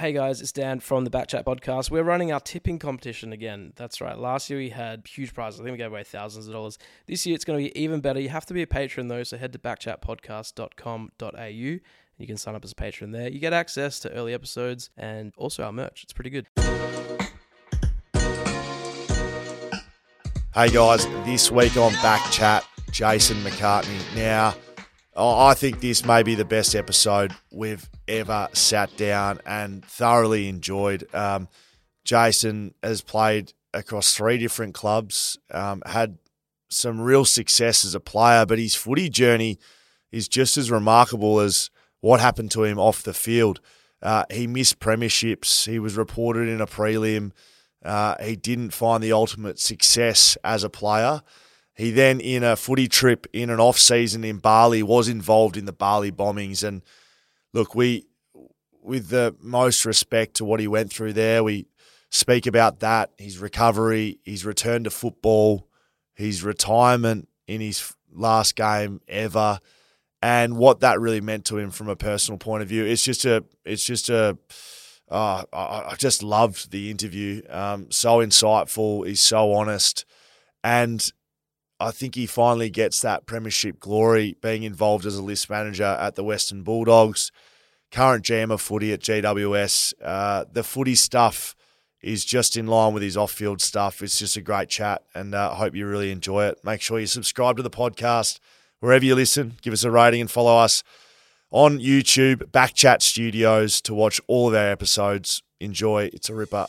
Hey guys, it's Dan from the Backchat podcast. We're running our tipping competition again. That's right. Last year we had huge prizes. I think we gave away thousands of dollars. This year it's going to be even better. You have to be a patron though, so head to backchatpodcast.com.au. You can sign up as a patron there. You get access to early episodes and also our merch. It's pretty good. Hey guys, this week on Backchat, Jason McCartney. Now, I think this may be the best episode we've ever sat down and thoroughly enjoyed. Um, Jason has played across three different clubs, um, had some real success as a player, but his footy journey is just as remarkable as what happened to him off the field. Uh, he missed premierships. He was reported in a prelim. Uh, he didn't find the ultimate success as a player. He then, in a footy trip in an off season in Bali, was involved in the Bali bombings. And look, we, with the most respect to what he went through there, we speak about that, his recovery, his return to football, his retirement in his last game ever, and what that really meant to him from a personal point of view. It's just a, it's just a, uh, I, just loved the interview. Um, so insightful. He's so honest, and I think he finally gets that premiership glory being involved as a list manager at the Western Bulldogs, current GM of footy at GWS. Uh, the footy stuff is just in line with his off field stuff. It's just a great chat, and uh, I hope you really enjoy it. Make sure you subscribe to the podcast wherever you listen. Give us a rating and follow us on YouTube, Backchat Studios, to watch all of our episodes. Enjoy. It's a ripper.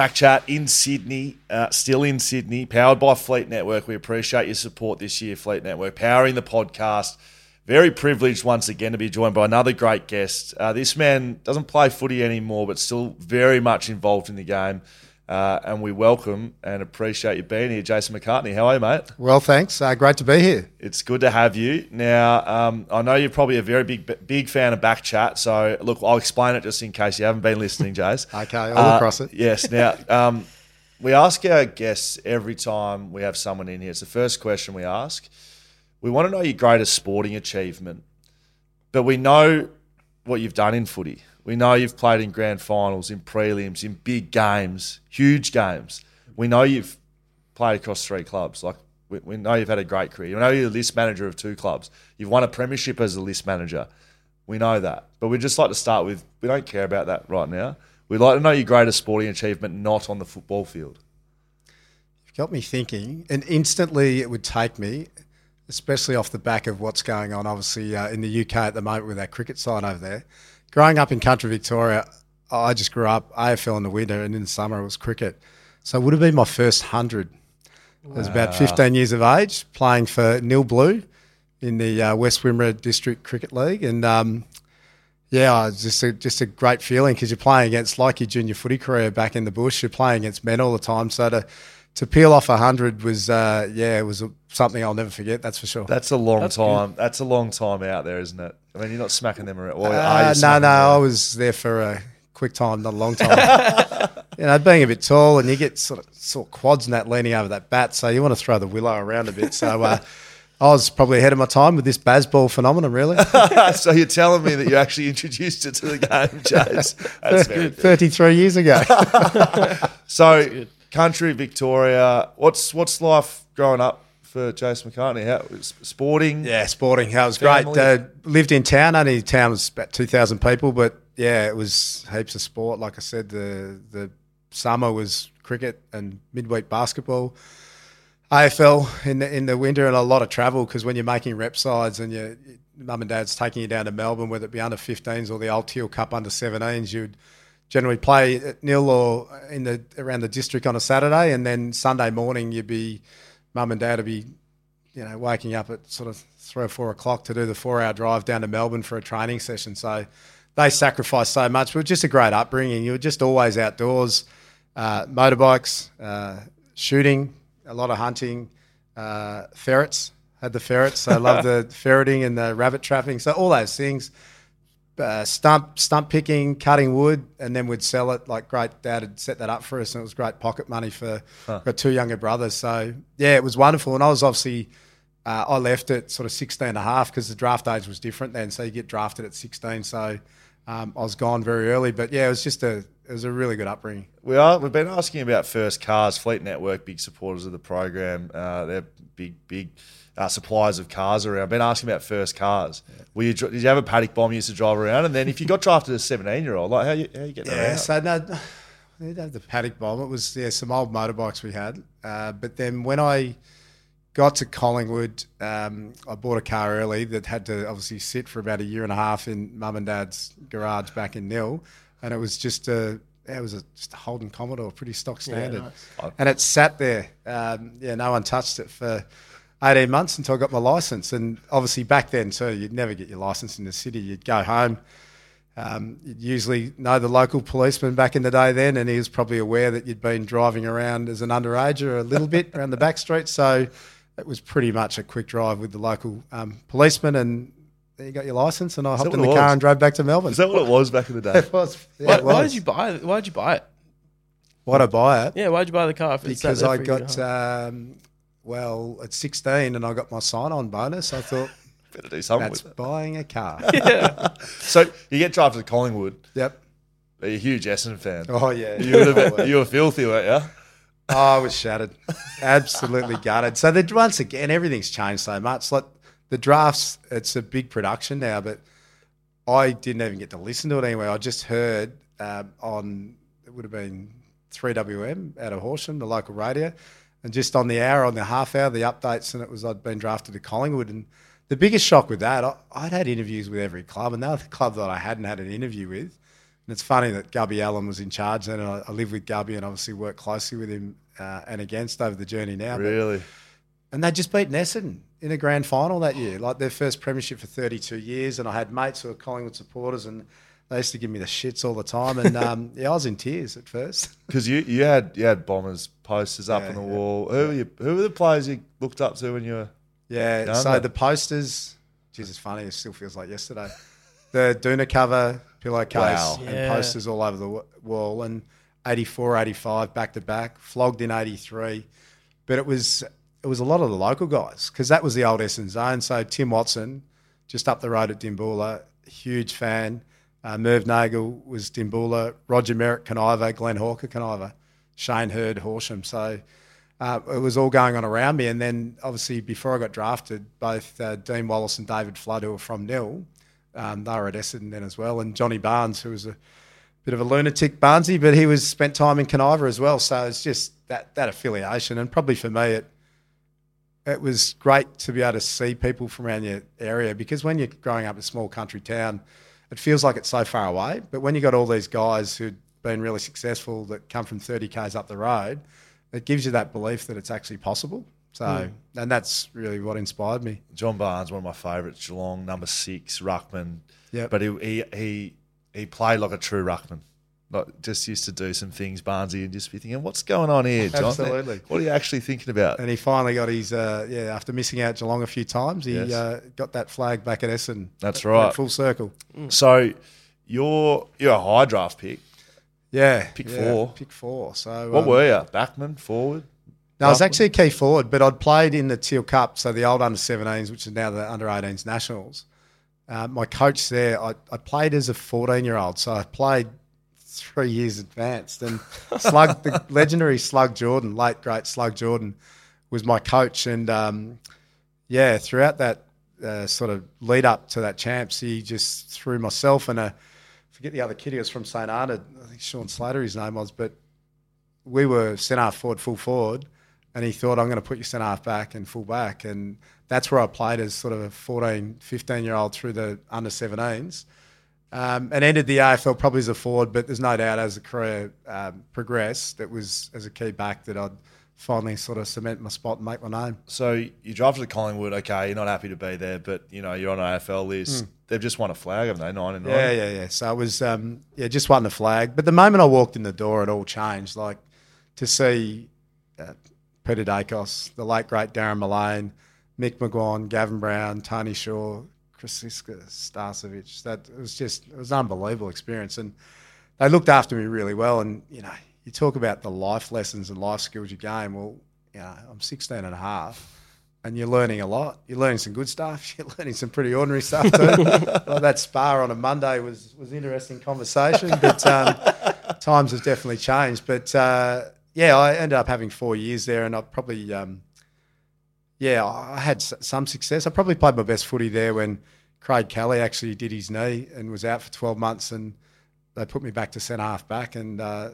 Back chat in Sydney, uh, still in Sydney, powered by Fleet Network. We appreciate your support this year, Fleet Network, powering the podcast. Very privileged once again to be joined by another great guest. Uh, this man doesn't play footy anymore, but still very much involved in the game. Uh, and we welcome and appreciate you being here, Jason McCartney. How are you, mate? Well, thanks. Uh, great to be here. It's good to have you. Now, um, I know you're probably a very big big fan of back chat, so look, I'll explain it just in case you haven't been listening, Jace. okay, I'll across it. Yes. Now, um, we ask our guests every time we have someone in here. It's the first question we ask. We want to know your greatest sporting achievement, but we know what you've done in footy. We know you've played in grand finals, in prelims, in big games, huge games. We know you've played across three clubs. Like we, we know you've had a great career. We know you're the list manager of two clubs. You've won a premiership as a list manager. We know that. But we'd just like to start with we don't care about that right now. We'd like to know your greatest sporting achievement not on the football field. You've got me thinking, and instantly it would take me, especially off the back of what's going on, obviously, uh, in the UK at the moment with our cricket side over there growing up in country Victoria, I just grew up AFL in the winter and in the summer it was cricket. So it would have been my first 100. I was about 15 years of age playing for Nhill Blue in the uh, West Wimmera District Cricket League. And um, yeah, it's just a, just a great feeling because you're playing against, like your junior footy career back in the bush, you're playing against men all the time. So to, to peel off a 100 was, uh, yeah, it was something I'll never forget, that's for sure. That's a long that's time. Good. That's a long time out there, isn't it? I mean, you're not smacking them around. Well, uh, no, no, I was there for a quick time, not a long time. you know, being a bit tall and you get sort of sort of quads and that leaning over that bat, so you want to throw the willow around a bit. So uh, I was probably ahead of my time with this baseball phenomenon, really. so you're telling me that you actually introduced it to the game, Jace? That's good. Thirty-three years ago. so, country Victoria. What's what's life growing up for Jason McCartney? How sporting? Yeah, sporting. How it was family. great. Uh, lived in town. Only town was about two thousand people, but yeah, it was heaps of sport. Like I said, the the summer was cricket and midweek basketball. AFL in the in the winter and a lot of travel because when you're making rep sides and your mum and dad's taking you down to Melbourne, whether it be under 15s or the old Teal Cup under 17s, you'd generally play at Nhill or in the around the district on a Saturday, and then Sunday morning you'd be mum and dad would be, you know, waking up at sort of three or four o'clock to do the four-hour drive down to Melbourne for a training session. So they sacrificed so much. It was just a great upbringing. You were just always outdoors, uh, motorbikes, uh, shooting, a lot of hunting, uh, ferrets. Had the ferrets. So I love the ferreting and the rabbit trapping. So all those things. Uh, stump stump picking, cutting wood, and then we'd sell it. Like great dad had set that up for us, and it was great pocket money for huh. got two younger brothers. So yeah, it was wonderful. And I was obviously uh, I left at sort of 16 and a half because the draft age was different then. So you get drafted at 16. So um, I was gone very early. But yeah, it was just a it was a really good upbringing. We are we've been asking about first cars, Fleet Network, big supporters of the program. Uh, they're big big uh, suppliers of cars around. I've been asking about first cars. Yeah. Were you, did you have a paddock bomb you used to drive around? And then if you got drafted as a 17 year old, like how you, how you getting yeah, around? so no, we didn't have the paddock bomb. It was yeah, some old motorbikes we had. Uh, but then when I got to Collingwood, um, I bought a car early that had to obviously sit for about a year and a half in mum and dad's garage back in Nhill. And it was just a, it was a, just a Holden Commodore, pretty stock standard. Yeah, nice. And it sat there. Um, yeah, no one touched it for 18 months until I got my license. And obviously back then too, you'd never get your license in the city. You'd go home. Um, you'd usually know the local policeman back in the day then, and he was probably aware that you'd been driving around as an underager a little bit around the back street. So it was pretty much a quick drive with the local um, policeman, and you got your license. And I hopped in the car and drove back to Melbourne. Is that what it was back in the day? it was. Yeah, why, it was. why, did you buy it? Why did you buy it? Why'd I buy it? Yeah, why'd you buy the car? because I got um, well, at 16 and I got my sign on bonus, I thought, better do something that's with it. buying a car. yeah. so you get drafted to Collingwood. Yep. Are you a huge Essendon fan? Oh, yeah. You were, you were filthy, weren't you? Oh, I was shattered. Absolutely gutted. So the, once again, everything's changed so much. Like the drafts, it's a big production now, but I didn't even get to listen to it anyway. I just heard um, on, it would have been 3WM out of Horsham, the local radio and just on the hour, on the half hour, the updates, and it was I'd been drafted to Collingwood. And the biggest shock with that, I, would had interviews with every club, and they were the club that I hadn't had an interview with. And it's funny that Gubby Allan was in charge then, and I, I lived with Gubby and obviously worked closely with him uh, and against over the journey now. Really? But, and they just beat Essendon in a grand final that year, like their first premiership for 32 years. And I had mates who were Collingwood supporters, and they used to give me the shits all the time, and um, yeah, I was in tears at first. Because you, you had you had bombers posters up yeah, on the yeah, wall. Who were you, who were the players you looked up to when you were? Yeah, so the posters. Geez, it's funny. It still feels like yesterday. The Duna cover, pillowcase, wow. and yeah. posters all over the wall, and 84, 85 back to back, flogged in 83. But it was it was a lot of the local guys because that was the old Essendon zone. So Tim Watson, just up the road at Dimboola, huge fan. Uh, Merv Neagle was Dimboola, Roger Merrett Kaniva, Glenn Hawker, Kaniva, Shane Heard, Horsham. So uh, it was all going on around me. And then obviously before I got drafted, both uh, Dean Wallis and David Flood, who were from Nhill, um, they were at Essendon then as well. And Johnny Barnes, who was a bit of a lunatic Barnesy, but he was spent time in Kaniva as well. So it's just that, that affiliation. And probably for me, it, it was great to be able to see people from around your area because when you're growing up in a small country town – it feels like it's so far away. But when you got all these guys who've been really successful that come from 30 k's up the road, it gives you that belief that it's actually possible. So, mm. and that's really what inspired me. John Barnes, one of my favourites, Geelong, number six, ruckman. Yeah, but he, he he he played like a true ruckman. Like just used to do some things, Barnesy, and just be thinking, what's going on here, John? Absolutely. What are you actually thinking about? And he finally got his, uh, yeah, after missing out Geelong a few times, he yes. uh, got that flag back at Essendon. That's right. Full circle. Mm. So you're you're a high draft pick. Yeah. Pick yeah, four. Pick four. So What um, were you? Backman, forward? No, I was actually a key forward, but I'd played in the Teal Cup, so the old under 17s, which is now the under 18s nationals. Uh, my coach there, I, I played as a 14 year old, so I played three years advanced. And Slug, the legendary Slug Jordan, late great Slug Jordan, was my coach. And um, yeah, throughout that uh, sort of lead up to that champs, he just threw myself and a forget the other kid. He was from St Arnaud. I think Sean Slater, his name was, but we were centre half forward, full forward. And he thought, I'm going to put you centre half back and full back. And that's where I played as sort of a 14, 15 year old through the under 17s. Um, and ended the AFL probably as a forward, but there's no doubt as the career um, progressed, it was as a key back that I'd finally sort of cement my spot and make my name. So you drafted to Collingwood, okay, you're not happy to be there, but you know you're on AFL list. Mm. They've just won a flag, haven't they? Nine and nine. Yeah, yeah, yeah. So it was, um, yeah, just won the flag. But the moment I walked in the door, it all changed. Like to see uh, Peter Daicos, the late great Darren Millane, Mick McGuane, Gavin Brown, Tony Shaw, Crosisca, Starcevic. That it was just it was an unbelievable experience, and they looked after me really well. And you know, you talk about the life lessons and life skills you gain. Well, you know, I'm 16 and a half. And you're learning a lot. You're learning some good stuff. You're learning some pretty ordinary stuff too. like that spa on a Monday was was interesting conversation, but um, times have definitely changed. But uh, yeah, I ended up having four years there, and I probably um, yeah, I had some success. I probably played my best footy there when Craig Kelly actually did his knee and was out for 12 months, and they put me back to centre half back, and uh,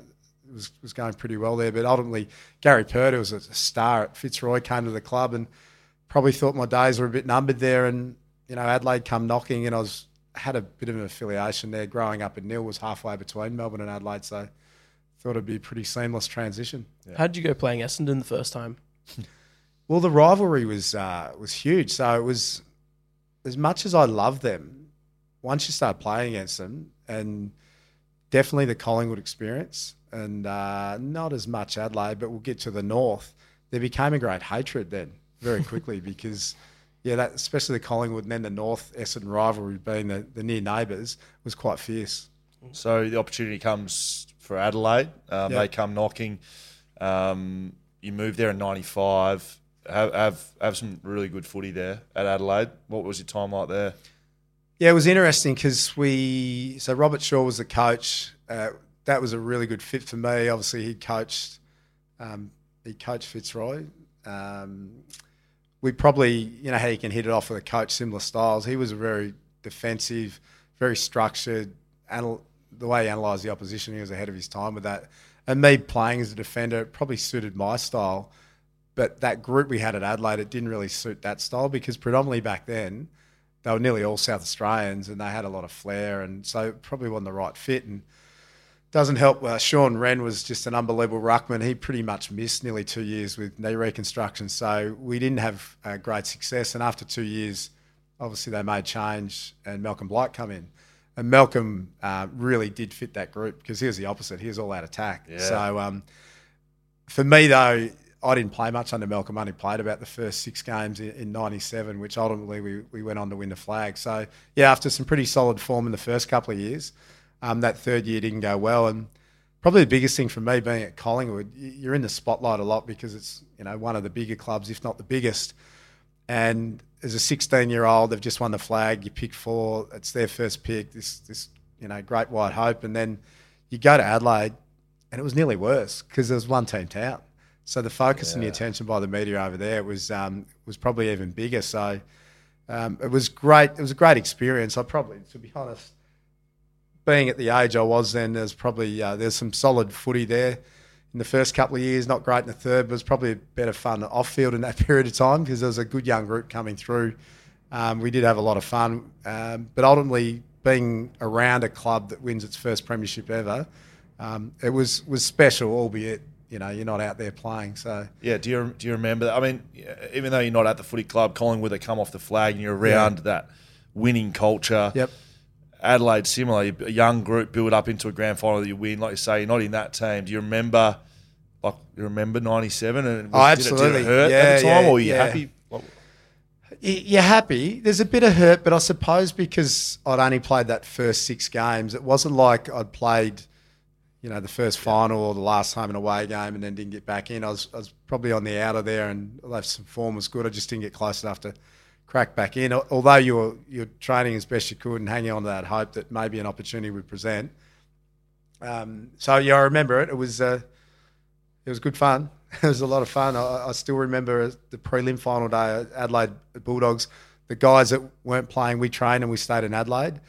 it was was going pretty well there. But ultimately, Gary Pert was a star at Fitzroy, came to the club, and probably thought my days were a bit numbered there. And you know, Adelaide come knocking, and I was had a bit of an affiliation there. Growing up in Nhill was halfway between Melbourne and Adelaide, so thought it'd be a pretty seamless transition. Yeah. How did you go playing Essendon the first time? well, the rivalry was uh, was huge. So it was as much as I love them. Once you start playing against them, and definitely the Collingwood experience, and uh, not as much Adelaide, but we'll get to the north. There became a great hatred then very quickly because, yeah, that especially the Collingwood and then the North Essendon rivalry being the, the near neighbours was quite fierce. So the opportunity comes for Adelaide. Um, yep. They come knocking. Um, you move there in '95. Have, have have some really good footy there at Adelaide. What was your time like there? Yeah, it was interesting because we so Robert Shaw was the coach. Uh, that was a really good fit for me. Obviously, he coached um, he coached Fitzroy. Um, we probably, you know, how you can hit it off with a coach, similar styles. He was a very defensive, very structured. Anal- the way he analysed the opposition, he was ahead of his time with that. And me playing as a defender probably suited my style. But that group we had at Adelaide, it didn't really suit that style because predominantly back then, they were nearly all South Australians and they had a lot of flair. And so probably wasn't the right fit. And doesn't help. Uh, Shaun Rehn was just an unbelievable ruckman. He pretty much missed nearly two years with knee reconstruction, so we didn't have uh, great success. And after two years, obviously they made change, and Malcolm Blight come in. And Malcolm uh, really did fit that group because he was the opposite. He was all out attack. Yeah. So um, for me though, I didn't play much under Malcolm. I only played about the first six games in '97, which ultimately we, we went on to win the flag. So yeah, after some pretty solid form in the first couple of years. Um, that third year didn't go well, and probably the biggest thing for me being at Collingwood, you're in the spotlight a lot because it's you know one of the bigger clubs, if not the biggest. And as a 16 year old, they've just won the flag. You pick four, it's their first pick. This this you know great white hope, and then you go to Adelaide, and it was nearly worse because there was one team town. So the focus yeah. and the attention by the media over there was um, was probably even bigger. So um, it was great. It was a great experience. I probably, to be honest, being at the age I was then, there's probably uh, there's some solid footy there. In the first couple of years, not great in the third, but it was probably a better fun off field in that period of time because there was a good young group coming through. Um, we did have a lot of fun, um, but ultimately being around a club that wins its first premiership ever, um, it was was special, albeit you know you're not out there playing. So yeah, do you do you remember? That? I mean, even though you're not at the footy club, Collingwood, they come off the flag and you're around yeah. that winning culture. Yep. Adelaide similarly, a young group build up into a grand final that you win. Like you say, you're not in that team. Do you remember, like you remember '97 and was, oh, absolutely did it, did it hurt yeah, at the time, yeah, or were you yeah. happy? You're happy. There's a bit of hurt, but I suppose because I'd only played that first six games, it wasn't like I'd played, you know, the first final or the last home and away game and then didn't get back in. I was, I was probably on the outer there, and although some form was good, I just didn't get close enough to crack back in. Although you were you're training as best you could and hanging on to that hope that maybe an opportunity would present. Um, so yeah, I remember it. It was uh, it was good fun. It was a lot of fun. I, I still remember the prelim final day at Adelaide Bulldogs. The guys that weren't playing, we trained and we stayed in Adelaide.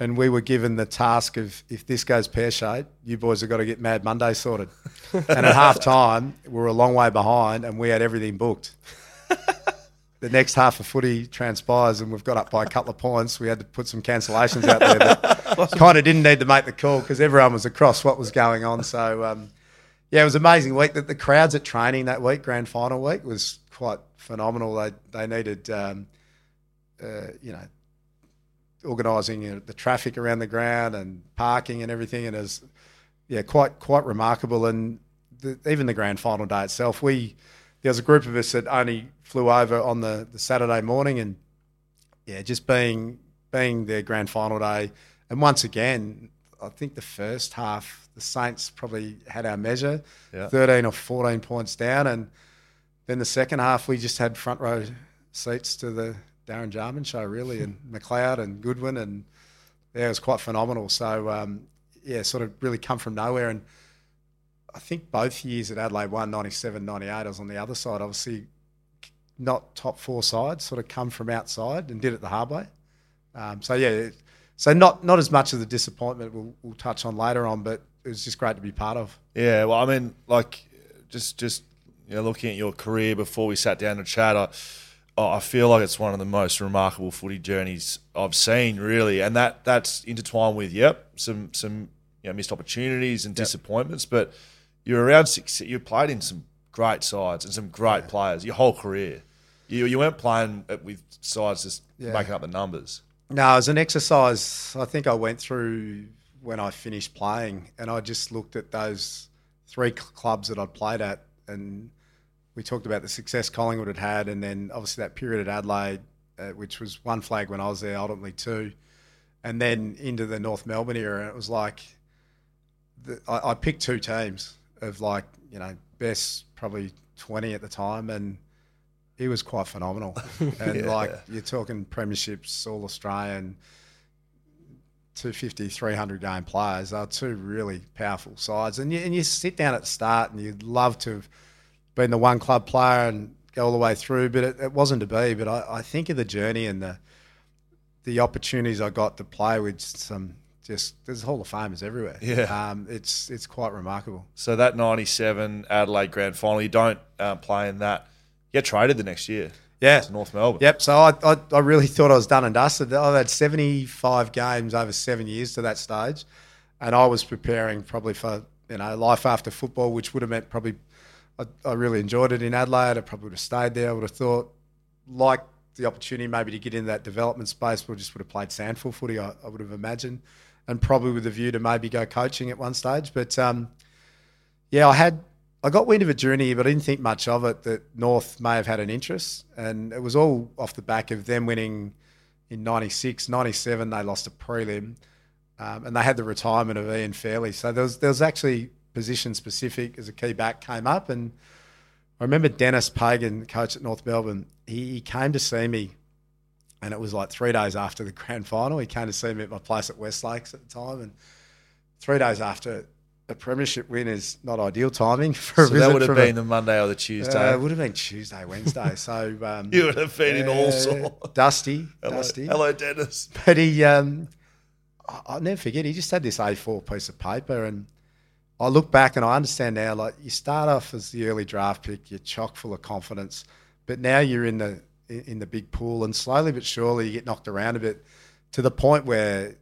And we were given the task of if this goes pear shaped, you boys have got to get Mad Monday sorted. and at half time, we were a long way behind and we had everything booked the next half of footy transpires and we've got up by a couple of points, we had to put some cancellations out there. But kind of didn't need to make the call because everyone was across what was going on. So, um, yeah, it was an amazing week. The, the crowds at training that week, grand final week, was quite phenomenal. They, they needed, um, uh, you know, organising you know, the traffic around the ground and parking and everything. And it was, yeah, quite, quite remarkable. And the, even the grand final day itself, we – there was a group of us that only flew over on the, the Saturday morning, and yeah, just being being their grand final day, and once again, I think the first half the Saints probably had our measure, Yeah. thirteen or fourteen points down, and then the second half we just had front row seats to the Darren Jarman show really, and McLeod and Goodwin, and yeah, it was quite phenomenal. So um, yeah, sort of really come from nowhere, and I think both years at Adelaide won 97, 98. I was on the other side, obviously not top four sides, sort of come from outside and did it the hard way. Um, so yeah, so not not as much of the disappointment we'll, we'll touch on later on, but it was just great to be part of. Yeah, well, I mean, like, just just you know, looking at your career before we sat down to chat, I, oh, I feel like it's one of the most remarkable footy journeys I've seen, really, and that that's intertwined with yep, some some you know missed opportunities and disappointments, but you're around six. You played in some great sides and some great players your whole career. You you weren't playing with sides just Yeah. making up the numbers. No, as an exercise, I think I went through when I finished playing, and I just looked at those three cl- clubs that I'd played at, and we talked about the success Collingwood had had, and then obviously that period at Adelaide, uh, which was one flag when I was there, ultimately two, and then into the North Melbourne era. And it was like the, I, I picked two teams of like you know best probably twenty at the time, and he was quite phenomenal. And Yeah. like you're talking premierships, all Australian, 250, 300 game players. Are two really powerful sides. And you, and you sit down at the start and you'd love to have been the one club player and go all the way through, but it, it wasn't to be. But I, I think of the journey and the the opportunities I got to play with some just there's Hall of Famers everywhere. Yeah. um, it's it's quite remarkable. So that '97 Adelaide Grand Final, you don't uh, play in that. You get traded the next year Yeah, to North Melbourne. Yep. So I, I, I really thought I was done and dusted. I've had 75 games over seven years to that stage, and I was preparing probably for you know life after football, which would have meant probably I, I really enjoyed it in Adelaide. I probably would have stayed there. I would have thought like the opportunity maybe to get in that development space. We just would have played SANFL footy. I, I would have imagined, and probably with a view to maybe go coaching at one stage. But um, yeah, I had I got wind of the year, but I didn't think much of it that North may have had an interest. And it was all off the back of them winning in 96, 97, they lost a prelim. Um, and they had the retirement of Ian Fairley. So there was, there was actually position specific as a key back came up. And I remember Denis Pagan, coach at North Melbourne, he, he came to see me. And it was like three days after the grand final. He came to see me at my place at West Lakes at the time. And three days after a premiership win is not ideal timing for a So that would have been a, the Monday or the Tuesday. uh, it would have been Tuesday, Wednesday. So um, you would have been in all uh, sorts. Dusty, Hello, Dusty. hello, Denis. But he, um, I'll never forget. He just had this A4 piece of paper, and I look back and I understand now. Like you start off as the early draft pick, you're chock full of confidence, but now you're in the in the big pool, and slowly but surely you get knocked around a bit to the point where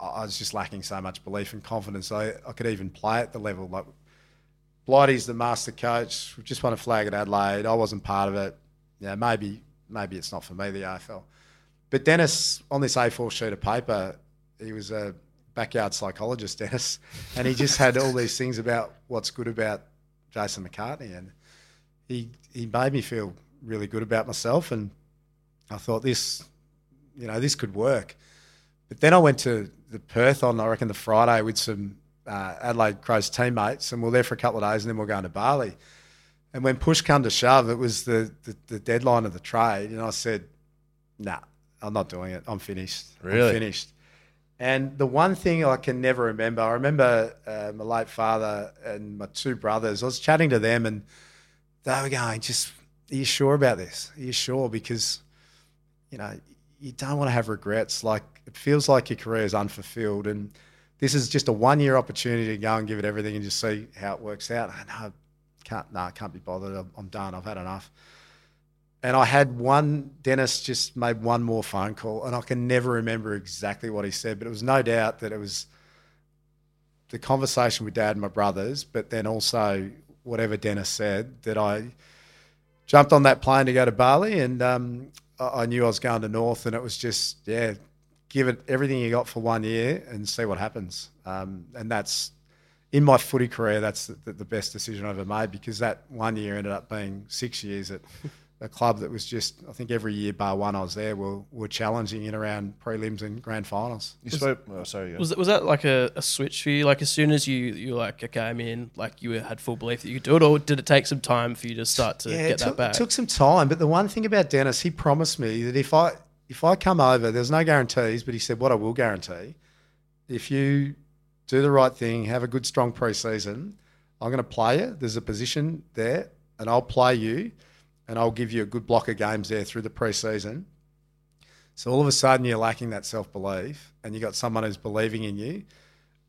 I was just lacking so much belief and confidence. I, I could even play at the level. Like Blighty's the master coach. We've just won a flag at Adelaide. I wasn't part of it. Yeah, maybe maybe it's not for me, the AFL. But Denis, on this A4 sheet of paper, he was a backyard psychologist, Denis, and he just had all these things about what's good about Jason McCartney, and he he made me feel really good about myself, and I thought this, you know, this could work. But then I went to the Perth on, I reckon, the Friday with some uh, Adelaide Crows teammates, and we are there for a couple of days, and then we are going to Bali. And when push come to shove, it was the, the, the deadline of the trade, and I said, "Nah, I'm not doing it. I'm finished. Really? I'm finished." And the one thing I can never remember, I remember uh, my late father and my two brothers. I was chatting to them, and they were going, "Just, are you sure about this? Are you sure?" Because, you know, you don't want to have regrets. Like it feels like your career is unfulfilled, and this is just a one-year opportunity to go and give it everything and just see how it works out. I know, can't, no, I can't be bothered. I'm done. I've had enough. And I had one, Denis just made one more phone call, and I can never remember exactly what he said, but it was no doubt that it was the conversation with dad and my brothers, but then also whatever Denis said that I jumped on that plane to go to Bali, and um, I, I knew I was going to North, and it was just yeah, give it everything you got for one year and see what happens. Um, and that's in my footy career, that's the, the best decision I ever made because that one year ended up being six years at a club that was just, I think every year, bar one I was there, were, were challenging in around prelims and grand finals. You spoke, oh, sorry. Was that, was that like a, a switch for you? Like as soon as you you were like, okay, I'm in, like you had full belief that you could do it, or did it take some time for you to start to yeah, get took, that back? It took some time, but the one thing about Denis, he promised me that if I if I come over, there's no guarantees, but he said what I will guarantee, if you do the right thing, have a good strong preseason, I'm going to play you. There's a position there, and I'll play you and I'll give you a good block of games there through the preseason. So all of a sudden you're lacking that self belief, and you got someone who's believing in you.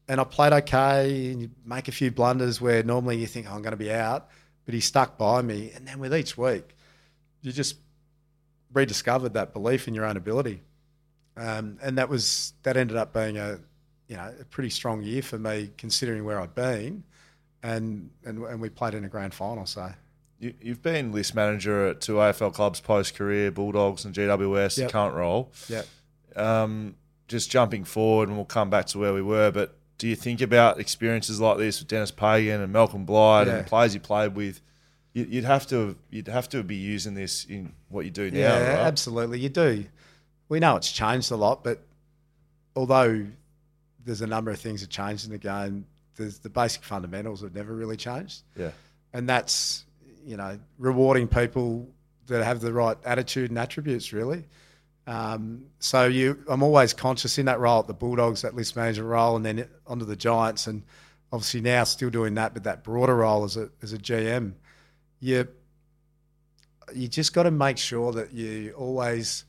And I played okay, and you make a few blunders where normally you think oh, I'm going to be out, but he stuck by me. And then with each week, you just rediscovered that belief in your own ability, um, and that was that ended up being a you know a pretty strong year for me considering where I'd been, and and, and we played in a grand final. So you, have been list manager at two AFL clubs post career, Bulldogs and GWS, yep. current role. Yeah. Um, just jumping forward, and we'll come back to where we were. But do you think about experiences like this with Denis Pagan and Malcolm Blight yeah. and the players you played with? You'd have to you'd have to be using this in what you do now. Yeah, right? absolutely, you do. We know it's changed a lot, but although there's a number of things that changed in the game, there's the basic fundamentals have never really changed. Yeah, and that's you know, rewarding people that have the right attitude and attributes, really. Um, so you, I'm always conscious in that role at the Bulldogs, that list manager role, and then onto the Giants, and obviously now still doing that, but that broader role as a as a GM. You you just got to make sure that you always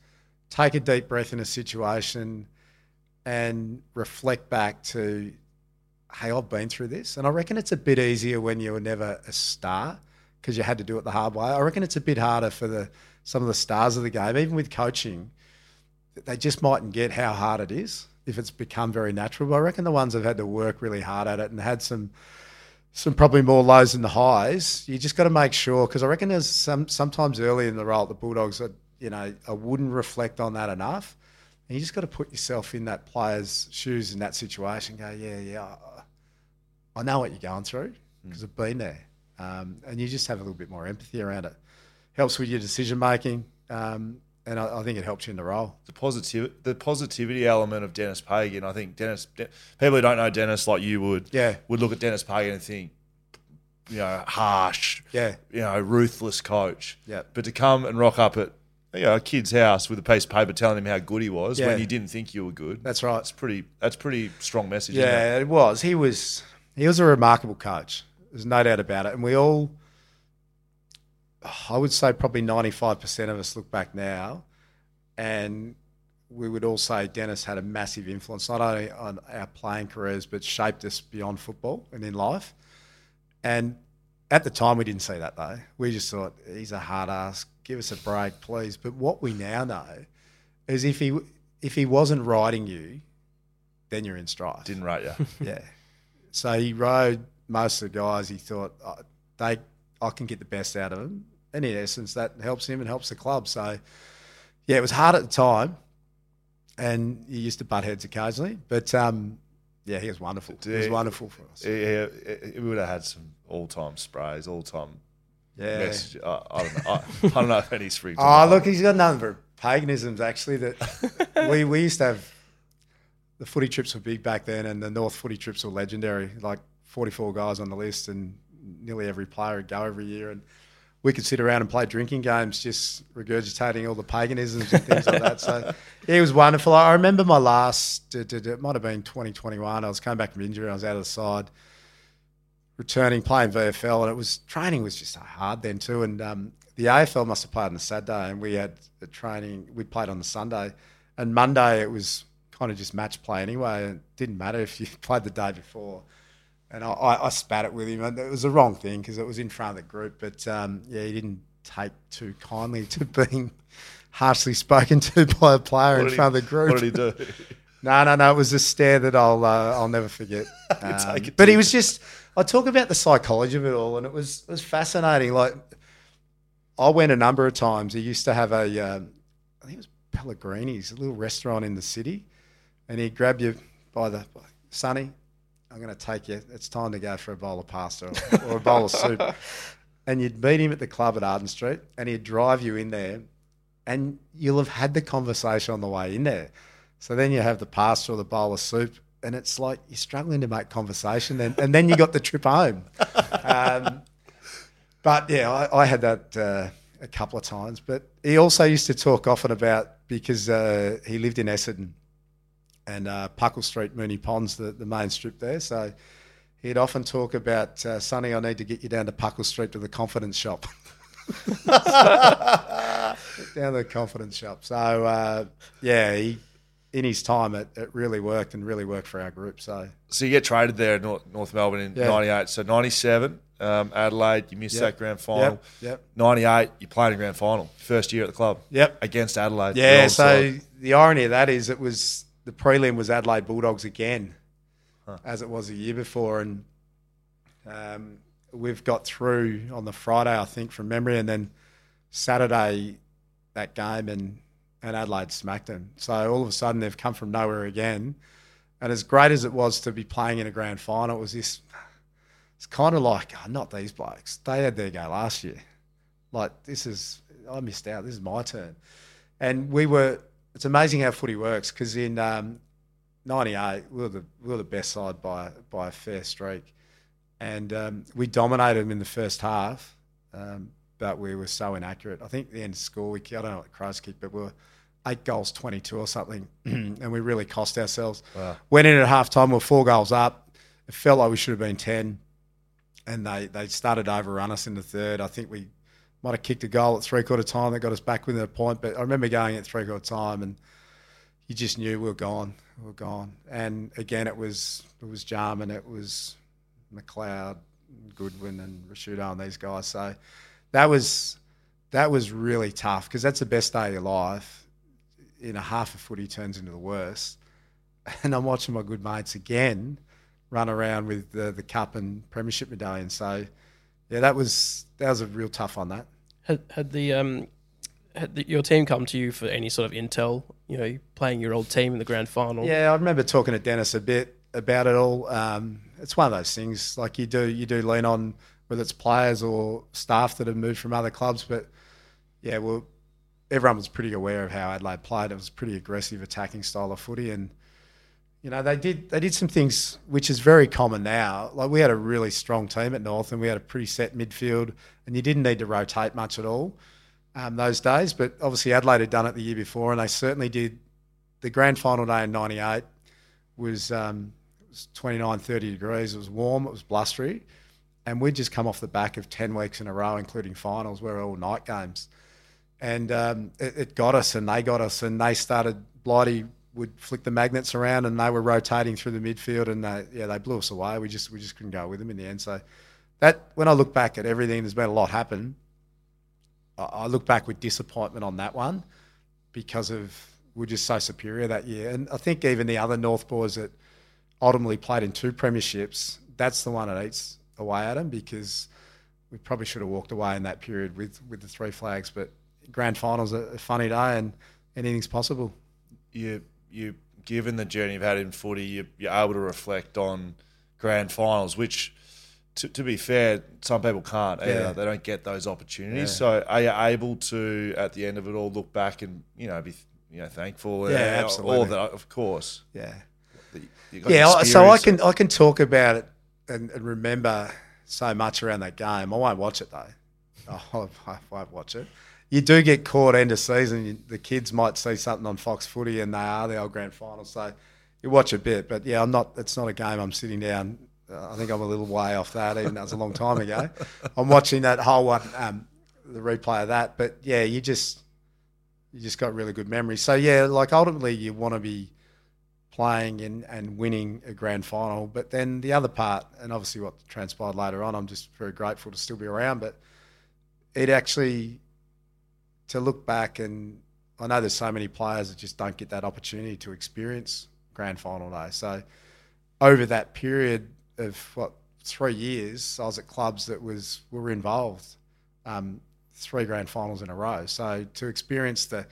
take a deep breath in a situation and reflect back to, hey, I've been through this, and I reckon it's a bit easier when you were never a star because you had to do it the hard way. I reckon it's a bit harder for the some of the stars of the game, even with coaching. They just mightn't get how hard it is if it's become very natural. But I reckon the ones that have had to work really hard at it and had some some probably more lows than the highs. You just got to make sure because I reckon there's some sometimes early in the role at the Bulldogs that you know I wouldn't reflect on that enough. And you just got to put yourself in that player's shoes in that situation. Go, yeah, yeah, I know what you're going through because I've been there um, and you just have a little bit more empathy around it. Helps with your decision making, um, and I, I, think it helps you in the role. The positivity, the positivity element of Denis Pagan. I think Denis, De- people who don't know Denis like you would, yeah, would look at Denis Pagan and think, you know, harsh, yeah, you know, ruthless coach, yeah. But to come and rock up at you know, a kid's house with a piece of paper telling him how good he was yeah. when you didn't think you were good. That's right. It's pretty. That's pretty strong message. Yeah, it? it was. He was. He was a remarkable coach. There's no doubt about it. And we all, I would say probably 95% of us look back now and we would all say Denis had a massive influence, not only on our playing careers, but shaped us beyond football and in life. And at the time, we didn't see that though. We just thought, he's a hard ass, give us a break, please. But what we now know is if he, if he wasn't riding you, then you're in strife. Didn't rate you. yeah. So he rode most of the guys, he thought oh, they I can get the best out of them, and in essence, that helps him and helps the club. So, yeah, it was hard at the time, and he used to butt heads occasionally, but um, yeah, he was wonderful. He was wonderful for us. Yeah, we would have had some all-time sprays, all-time. Yeah, message. I, I don't know. I, I, don't know if any springs. oh, look, he's got a number of paganisms actually that we we used to have. The footy trips were big back then, and the North footy trips were legendary. Like 44 guys on the list, and nearly every player would go every year. And we could sit around and play drinking games, just regurgitating all the paganisms and things like that. So it was wonderful. I remember my last, it might have been 2021. I was coming back from injury. I was out of the side, returning, playing VFL, and it was training was just so hard then too. And um, the AFL must have played on the Saturday, and we had the training. We played on the Sunday, and Monday it was kind of just match play anyway. It didn't matter if you played the day before and I, I, spat it with him. And it was the wrong thing because it was in front of the group. But um, yeah, he didn't take too kindly to being harshly spoken to by a player what in front he, of the group. What did he do? no, no, no. It was a stare that I'll uh, I'll never forget. Um, but he was just. I talk about the psychology of it all, and it was it was fascinating. Like I went a number of times. He used to have a, uh, I think it was Pellegrini's, a little restaurant in the city, and he'd grab you by the Sonny, I'm going to take you. It's time to go for a bowl of pasta or, or a bowl of soup. and you'd meet him at the club at Arden Street, and he'd drive you in there, and you'll have had the conversation on the way in there. So then you have the pasta or the bowl of soup, and it's like you're struggling to make conversation, and, and then you got the trip home. Um, but yeah, I, I had that uh, a couple of times. But he also used to talk often about because uh, he lived in Essendon and uh, Puckle Street, Moonee Ponds, the, the main strip there. So he'd often talk about, uh, Sonny, I need to get you down to Puckle Street to the confidence shop. down to the confidence shop. So uh, yeah, he in his time it, it really worked and really worked for our group. So so you get traded there in North, North Melbourne in Yeah. '98. So '97, um, Adelaide, you missed Yep. that grand final. Yep, yep. '98, you played in grand final, first year at the club. Yep. against Adelaide. Yeah, so side. the irony of that is it was the prelim was Adelaide Bulldogs again, as it was the year before, and um, we've got through on the Friday, I think, from memory, and then Saturday that game, and and Adelaide smacked them. So all of a sudden they've come from nowhere again, and as great as it was to be playing in a grand final, it was this. It's kind of like, oh, not these blokes. They had their go last year. Like this is, I missed out. This is my turn and we were. It's amazing how footy works because in um, '98 we were the we were the best side by by a fair streak, and um, we dominated them in the first half, um, but we were so inaccurate. I think the end score we I don't know what the Crows kicked, but we were eight goals twenty two or something, and we really cost ourselves. Wow. Went in at half time, we were four goals up. It felt like we should have been ten, and they they started to overrun us in the third. I think we might have kicked a goal at three quarter time that got us back within a point. But I remember going at three quarter time and you just knew we were gone. We were gone. And again, it was it was Jarman, it was McLeod, Goodwin, and Ricciuto and these guys. So that was that was really tough because that's the best day of your life. In a half of footy turns into the worst. And I'm watching my good mates again run around with the, the cup and premiership medallion. So yeah, that was that was a real tough on that. Had, had the um, had the, your team come to you for any sort of intel? You know, playing your old team in the grand final. Yeah, I remember talking to Denis a bit about it all. Um, it's one of those things like you do you do lean on whether it's players or staff that have moved from other clubs, but yeah, well, everyone was pretty aware of how Adelaide played. It was a pretty aggressive attacking style of footy, and you know they did they did some things which is very common now. Like we had a really strong team at North, and we had a pretty set midfield, and you didn't need to rotate much at all um, those days. But obviously Adelaide had done it the year before, and they certainly did. The grand final day in '98 was, um, was 29, 30 degrees. It was warm. It was blustery, and we'd just come off the back of ten weeks in a row, including finals, where all night games, and um, it, it got us, and they got us, and they started. Blighty would flick the magnets around, and they were rotating through the midfield, and they, yeah, they blew us away. We just we just couldn't go with them in the end. So that when I look back at everything, there's been a lot happen. I, I look back with disappointment on that one because of we're just so superior that year. And I think even the other North boys that ultimately played in two premierships, that's the one that eats away at them because we probably should have walked away in that period with, with the three flags. But grand finals a funny day and anything's possible. you you given the journey you've had in footy, you, you're able to reflect on grand finals, which, to, to be fair, some people can't. either. Yeah. They don't get those opportunities. Yeah. So, are you able to, at the end of it all, look back and you know be you know thankful? Yeah, uh, and absolutely. All that, of course. Yeah. that you- you got Yeah, so I can I can talk about it and, and remember so much around that game. I won't watch it though. Oh, I won't watch it. You do get caught end of season. You, the kids might see something on Fox Footy, and they are the old grand final. So you watch a bit, but yeah, I'm not. It's not a game I'm sitting down. Uh, I think I'm a little way off that, even though it was a long time ago. I'm watching that whole one, um, the replay of that. But yeah, you just you just got really good memories. So yeah, like ultimately you want to be playing and, and winning a grand final. But then the other part, and obviously what transpired later on, I'm just very grateful to still be around. But it actually, to look back, and I know there's so many players that just don't get that opportunity to experience grand final day. So over that period of what three years, I was at clubs that was were involved, um, three grand finals in a row. So to experience the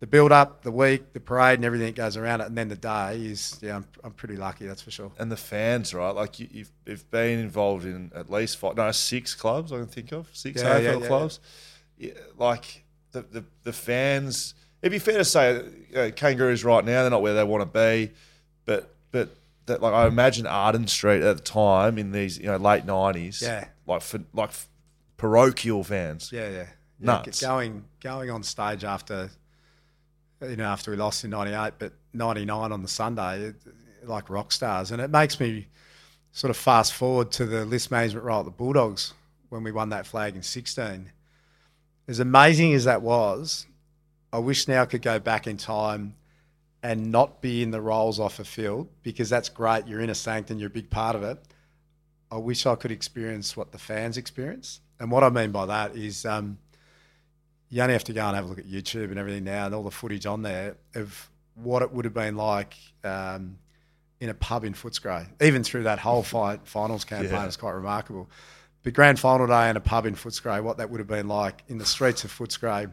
the build up, the week, the parade, and everything that goes around it, and then the day is yeah, I'm, I'm pretty lucky, that's for sure. And the fans, right? Like you, you've, you've been involved in at least five, no, six clubs I can think of, six Yeah, AFL yeah, yeah, clubs. Yeah, like the, the the fans. It'd be fair to say, know, Kangaroos right now they're not where they want to be, but but that like I imagine Arden Street at the time in these you know late nineties, Yeah. like for like parochial fans. Yeah, yeah. yeah Nuts. g- Going going on stage after you know after we lost in '98, but '99 on the Sunday, it, like rock stars, and it makes me sort of fast forward to the list management role at the Bulldogs when we won that flag in '16. As amazing as that was, I wish now I could go back in time and not be in the roles off a field because that's great. You're in a sanctum, you're a big part of it. I wish I could experience what the fans experience. And what I mean by that is um, you only have to go and have a look at YouTube and everything now and all the footage on there of what it would have been like um, in a pub in Footscray. Even through that whole fight, finals campaign, Yeah. it's quite remarkable. But grand final day in a pub in Footscray, what that would have been like in the streets of Footscray.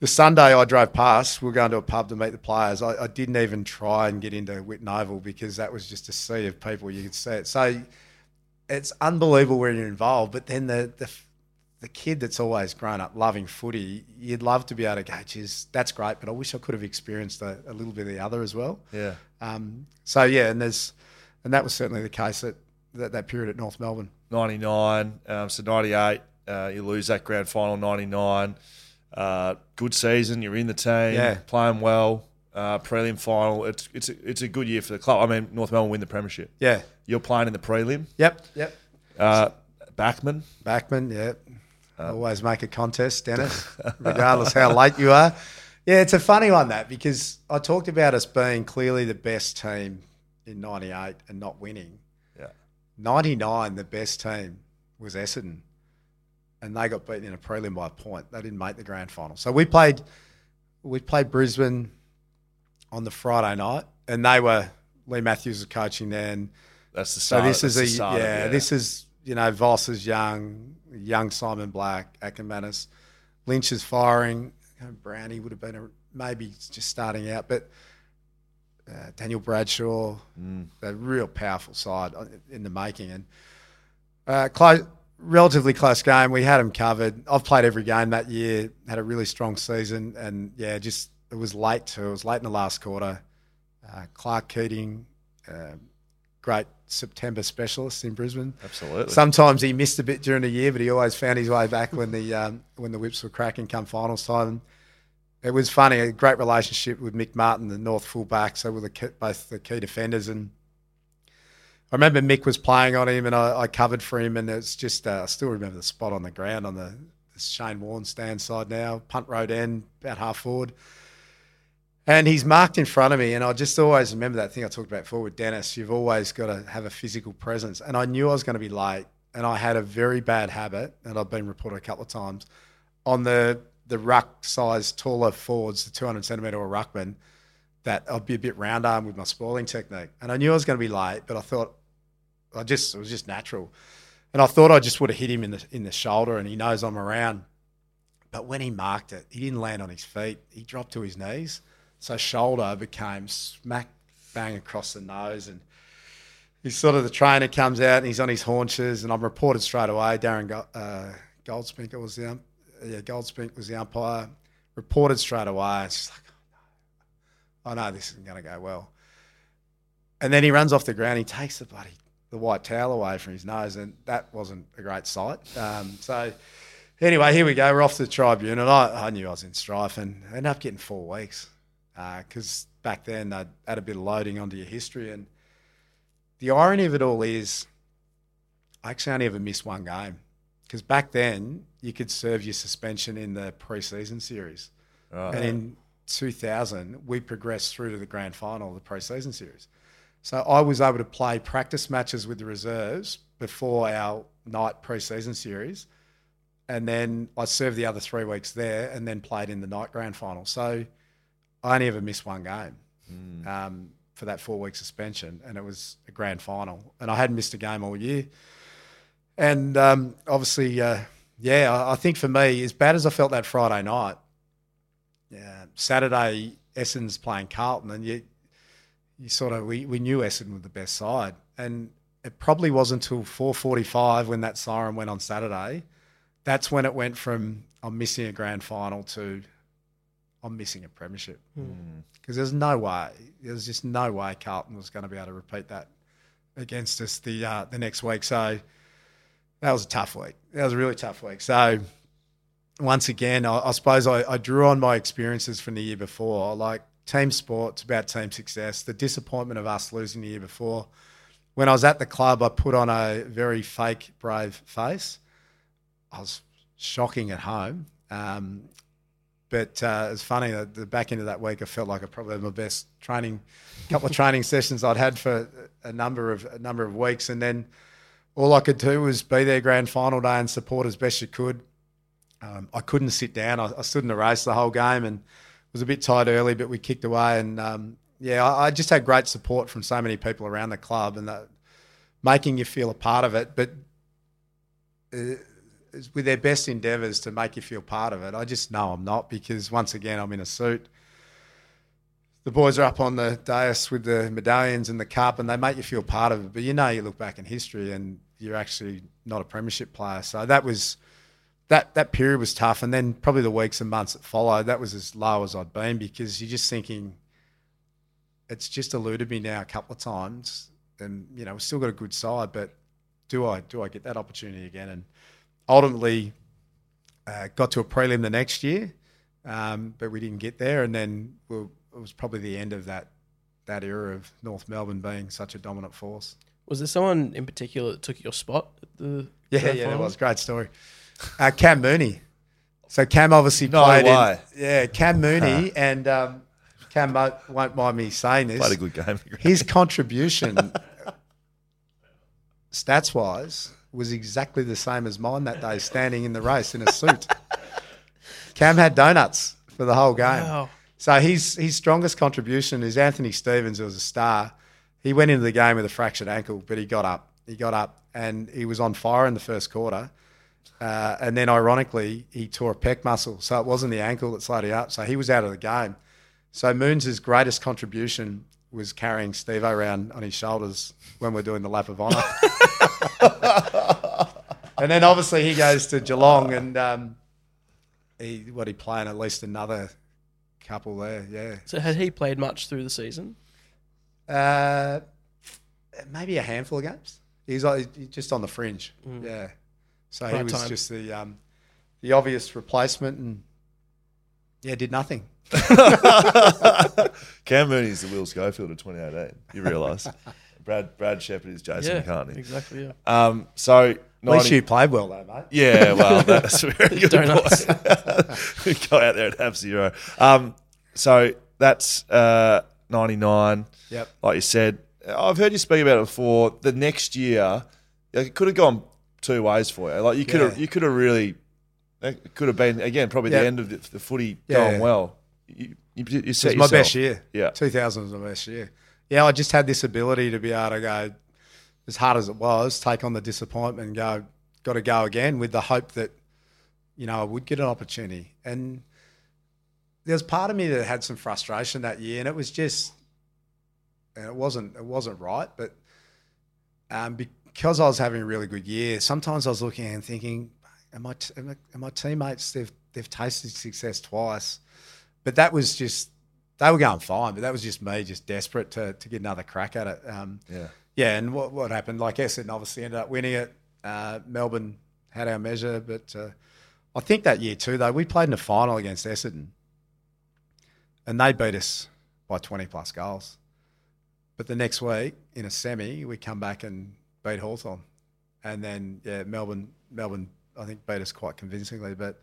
The Sunday I drove past, we were going to a pub to meet the players. I, I didn't even try and get into Whitten Oval because that was just a sea of people. You could see it. So it's unbelievable when you're involved. But then the the, the kid that's always grown up loving footy, you'd love to be able to go, geez, that's great, but I wish I could have experienced a, a little bit of the other as well. Yeah. Um, so yeah, and there's and that was certainly the case at that, that period at North Melbourne. 99. Um, so 98, uh, you lose that grand final 99. Uh, good season. You're in the team, Yeah. playing well. Uh, prelim final. It's it's a, it's a good year for the club. I mean, North Melbourne win the premiership. Yeah. You're playing in the prelim. Yep. Yep. Uh, Backman. Backman, yeah. Always make a contest, Denis, regardless how late you are. Yeah, it's a funny one that because I talked about us being clearly the best team in '98 and not winning. Yeah. '99, the best team was Essendon, and they got beaten in a prelim by a point. They didn't make the grand final. So we played, we played Brisbane on the Friday night, and they were Leigh Matthews was coaching then. That's the So start. this is the a of- yeah, This is you know Voss is young, young Simon Black, Akermanis, Lynch is firing. Brownie would have been a, maybe just starting out, but uh, Daniel Bradshaw, Mm. a real powerful side in the making, and uh, close, relatively close game. We had them covered. I've played every game that year. Had a really strong season, and yeah, just it was late too. It was late in the last quarter. Uh, Clark Keating, uh, great September specialist in Brisbane. Absolutely. Sometimes he missed a bit during the year, but he always found his way back when the um, when the whips were cracking come finals time. It was funny, a great relationship with Mick Martin, the North fullback, so with the both the key defenders. And I remember Mick was playing on him, and I, I covered for him, and it's just uh, I still remember the spot on the ground on the, the Shane Warne stand side now, punt road end, about half forward. And he's marked in front of me, and I just always remember that thing I talked about before with Denis. You've always got to have a physical presence, and I knew I was going to be late, and I had a very bad habit, and I've been reported a couple of times on the the ruck size taller forwards, the 200 centimetre or ruckman, that I'd be a bit round arm with my spoiling technique, and I knew I was going to be late, but I thought I just it was just natural, and I thought I just would have hit him in the in the shoulder, and he knows I'm around. But when he marked it, he didn't land on his feet. He dropped to his knees. So shoulder became smack bang across the nose. And he's sort of the trainer comes out and he's on his haunches. And I'm reported straight away. Darren Go- uh, Goldspinker was the, um, yeah, Goldspink was the umpire. Reported straight away. It's just like, oh, no. I know this isn't going to go well. And then he runs off the ground. He takes the bloody the white towel away from his nose, and that wasn't a great sight. Um, so anyway, here we go. We're off to the tribunal. and I, I knew I was in strife, and I ended up getting four weeks because back then they'd add a bit of loading onto your history. And the irony of it all is, I actually only ever missed one game because back then you could serve your suspension in the preseason series, Right. and in 2000 we progressed through to the grand final of the preseason series. So I was able to play practice matches with the reserves before our night preseason series, and then I served the other three weeks there, and then played in the night grand final. So I only ever missed one game um, for that four week suspension, and it was a grand final, and I hadn't missed a game all year. And um, obviously, uh, yeah, I, I think for me, as bad as I felt that Friday night, yeah, Saturday Essendon's playing Carlton, and you you sort of we, we knew Essendon were the best side, and it probably wasn't until four forty five when that siren went on Saturday. That's when it went from I'm missing a grand final to I'm missing a premiership because mm. there's no way there's just no way Carlton was going to be able to repeat that against us the uh, the next week. So that was a tough week. That was a really tough week. So once again, I, I suppose I, I, drew on my experiences from the year before. Like team sports about team success. The disappointment of us losing the year before. When I was at the club, I put on a very fake, brave face. I was shocking at home. Um, but uh, it's funny that the back end of that week, I felt like I probably had my best training, couple of training sessions I'd had for a number of a number of weeks, and then all I could do was be there grand final day and support as best you could. Um, I couldn't sit down. I, I, stood in the race the whole game and was a bit tired early, but we kicked away. And um, yeah, I, I, just had great support from so many people around the club and that, making you feel a part of it. But uh, with their best endeavours to make you feel part of it, I just know I'm not because once again I'm in a suit. The boys are up on the dais with the medallions and the cup, and they make you feel part of it. But you know, you look back in history, and you're actually not a premiership player. So that was that that period was tough, and then probably the weeks and months that followed, that was as low as I'd been because you're just thinking, it's just eluded me now a couple of times, and you know we've still got a good side, but do I do I get that opportunity again? And ultimately, uh, got to a prelim the next year, um, but we didn't get there, and then we'll, it was probably the end of that that era of North Melbourne being such a dominant force. Was there someone in particular that took your spot? the yeah, yeah, it was great story. Uh, Cam Mooney. So Cam obviously no played. Way. In, yeah, Cam Mooney and um, Cam won't mind me saying this. Played a good game. His contribution, stats wise, was exactly the same as mine that day, standing in the race in a suit. Cam had donuts for the whole game. Wow. So his his strongest contribution is Anthony Stevens, who was a star. He went into the game with a fractured ankle, but he got up. He got up and he was on fire in the first quarter. Uh, and then, ironically, he tore a pec muscle. So it wasn't the ankle that slowed him up. So he was out of the game. So Moons' greatest contribution was carrying Steve around on his shoulders when we're doing the lap of honour. and then obviously he goes to Geelong and um, he what he playing at least another couple there, yeah. So had he played much through the season? Uh, maybe a handful of games. He's just on the fringe, mm. yeah. So right he was time. just the um, the obvious replacement, and yeah, did nothing. Cam Mooney is the Will Schofield of 2018. You realise? Brad Brad Sheppard is Jason yeah, McCartney. Exactly. Yeah. Um, so 90, at least you played well though, mate. Yeah, well, that's very good point. Go out there and have zero. Um, so that's uh, 99. Yep. Like you said, I've heard you speak about it before. The next year, it could have gone two ways for you. Like you could have, you could have really, it could have been again probably the end of the, the footy yeah. going well. You, you, you set it was my best year. Yeah, 2000 was my best year. Yeah, I just had this ability to be able to go as hard as it was, take on the disappointment, and go, got to go again with the hope that you know I would get an opportunity. And there was part of me that had some frustration that year, and it was just, and it wasn't, it wasn't right, but. Um, because I was having a really good year, sometimes I was looking and thinking, "Am I, am, I, my teammates? They've they've tasted success twice, but that was just they were going fine, but that was just me, just desperate to to get another crack at it. Um, yeah, yeah. And what what happened? Like Essendon obviously ended up winning it. Uh, Melbourne had our measure, but uh, I think that year too, though, we played in a final against Essendon, and they beat us by twenty plus goals. But the next week in a semi, we come back and beat Hawthorn. And then, yeah, Melbourne, Melbourne, I think beat us quite convincingly. But,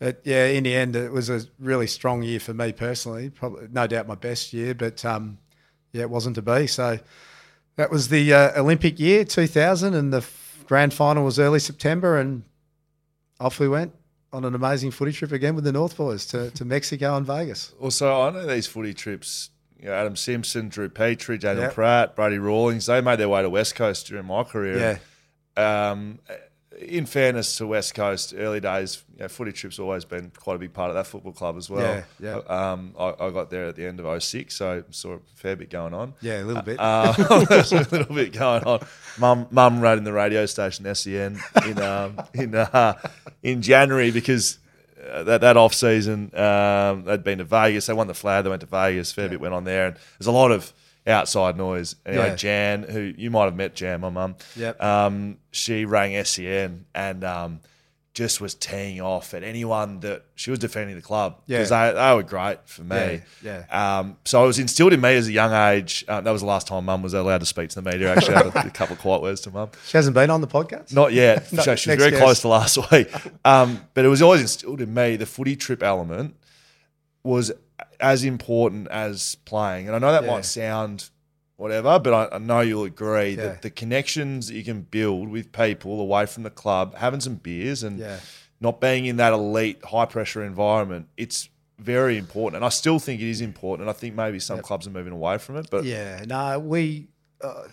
but yeah, in the end, it was a really strong year for me personally. Probably, no doubt, my best year. But um, yeah, it wasn't to be. So that was the uh, Olympic year, 2000, and the grand final was early September, and off we went on an amazing footy trip again with the North Boys to, to Mexico and Vegas. Also, I know these footy trips you know, Adam Simpson, Drew Petrie, Daniel yep. Pratt, Brady Rawlings, they made their way to West Coast during my career. Yeah. Um, in fairness to West Coast, early days, you know, footy trips always been quite a big part of that football club as well. Yeah, yeah. Um, I, I, got there at the end of 06, so saw a fair bit going on. Yeah, a little bit. Uh, there's a little bit going on. Mum, mum ran in the radio station SEN in um, in uh, in January because uh, that that off season um, they'd been to Vegas. They won the flag. They went to Vegas. Fair yeah. bit went on there, and there's a lot of outside noise. Anyway, yeah. Jan, who you might have met, Jan, my mum. Yep. Um, she rang SEN and um, just was teeing off at anyone that she was defending the club Yeah. because they, they were great for me. Yeah. Um, so it was instilled in me as a young age. Uh, that was the last time Mum was allowed to speak to the media. Actually, I had a, couple of quiet words to Mum. She hasn't been on the podcast. Not yet. no, she was very close to last week. Um, but it was always instilled in me the footy trip element was as important as playing. And I know that yeah. might sound whatever, but I, I know you'll agree yeah. that the connections that you can build with people away from the club, having some beers and yeah. not being in that elite, high pressure environment, it's very important. And I still think it is important. And I think maybe some yep. clubs are moving away from it. But yeah, no, we, uh,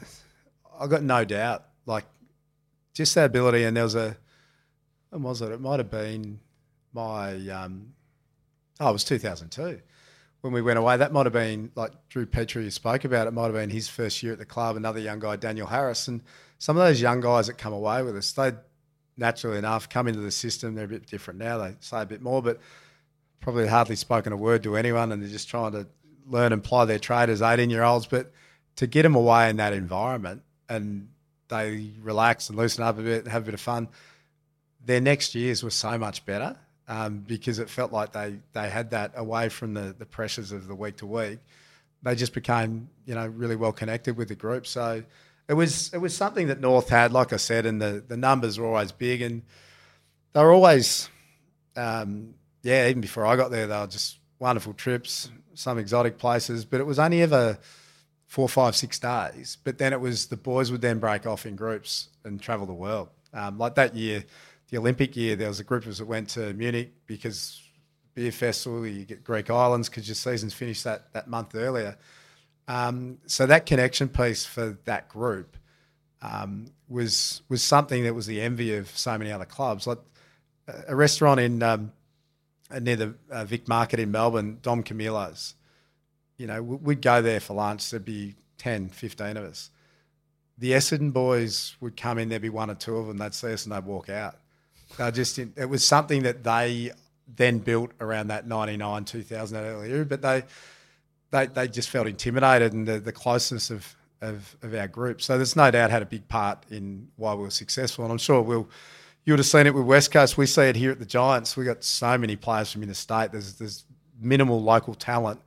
I got no doubt. Like just that ability. And there was a, when was it? It might have been my, um, oh, it was 2002 when we went away. That might have been like Drew Petrie spoke about. It might have been his first year at the club. Another young guy, Daniel Harris, and some of those young guys that come away with us, they naturally enough come into the system. They're a bit different now. They say a bit more, but probably hardly spoken a word to anyone, and they're just trying to learn and ply their trade as 18 year olds. But to get them away in that environment and they relax and loosen up a bit and have a bit of fun, their next years were so much better um, because it felt like they, they had that away from the, the pressures of the week to week. They just became, you know, really well connected with the group. So it was it was something that North had, like I said, and the, the numbers were always big and they were always, um, yeah, even before I got there, they were just wonderful trips, some exotic places, but it was only ever four, five, six days. But then it was the boys would then break off in groups and travel the world. Um, like that year, the Olympic year, there was a group of us that went to Munich because beer festival, you get Greek islands because your season's finished that, that month earlier. Um, so that connection piece for that group um, was was something that was the envy of so many other clubs. Like a restaurant in um, near the uh, Vic Market in Melbourne, Don Camillo's. You know, we'd go there for lunch. There'd be 10, 15 of us. The Essendon boys would come in. There'd be one or two of them. They'd see us and they'd walk out. They just it was something that they then built around that 99, 2000 earlier, but they they, they just felt intimidated and the, the closeness of, of, of our group. So there's no doubt had a big part in why we were successful. And I'm sure we'll you would have seen it with West Coast. We see it here at the Giants. We got so many players from interstate. There's there's minimal local talent,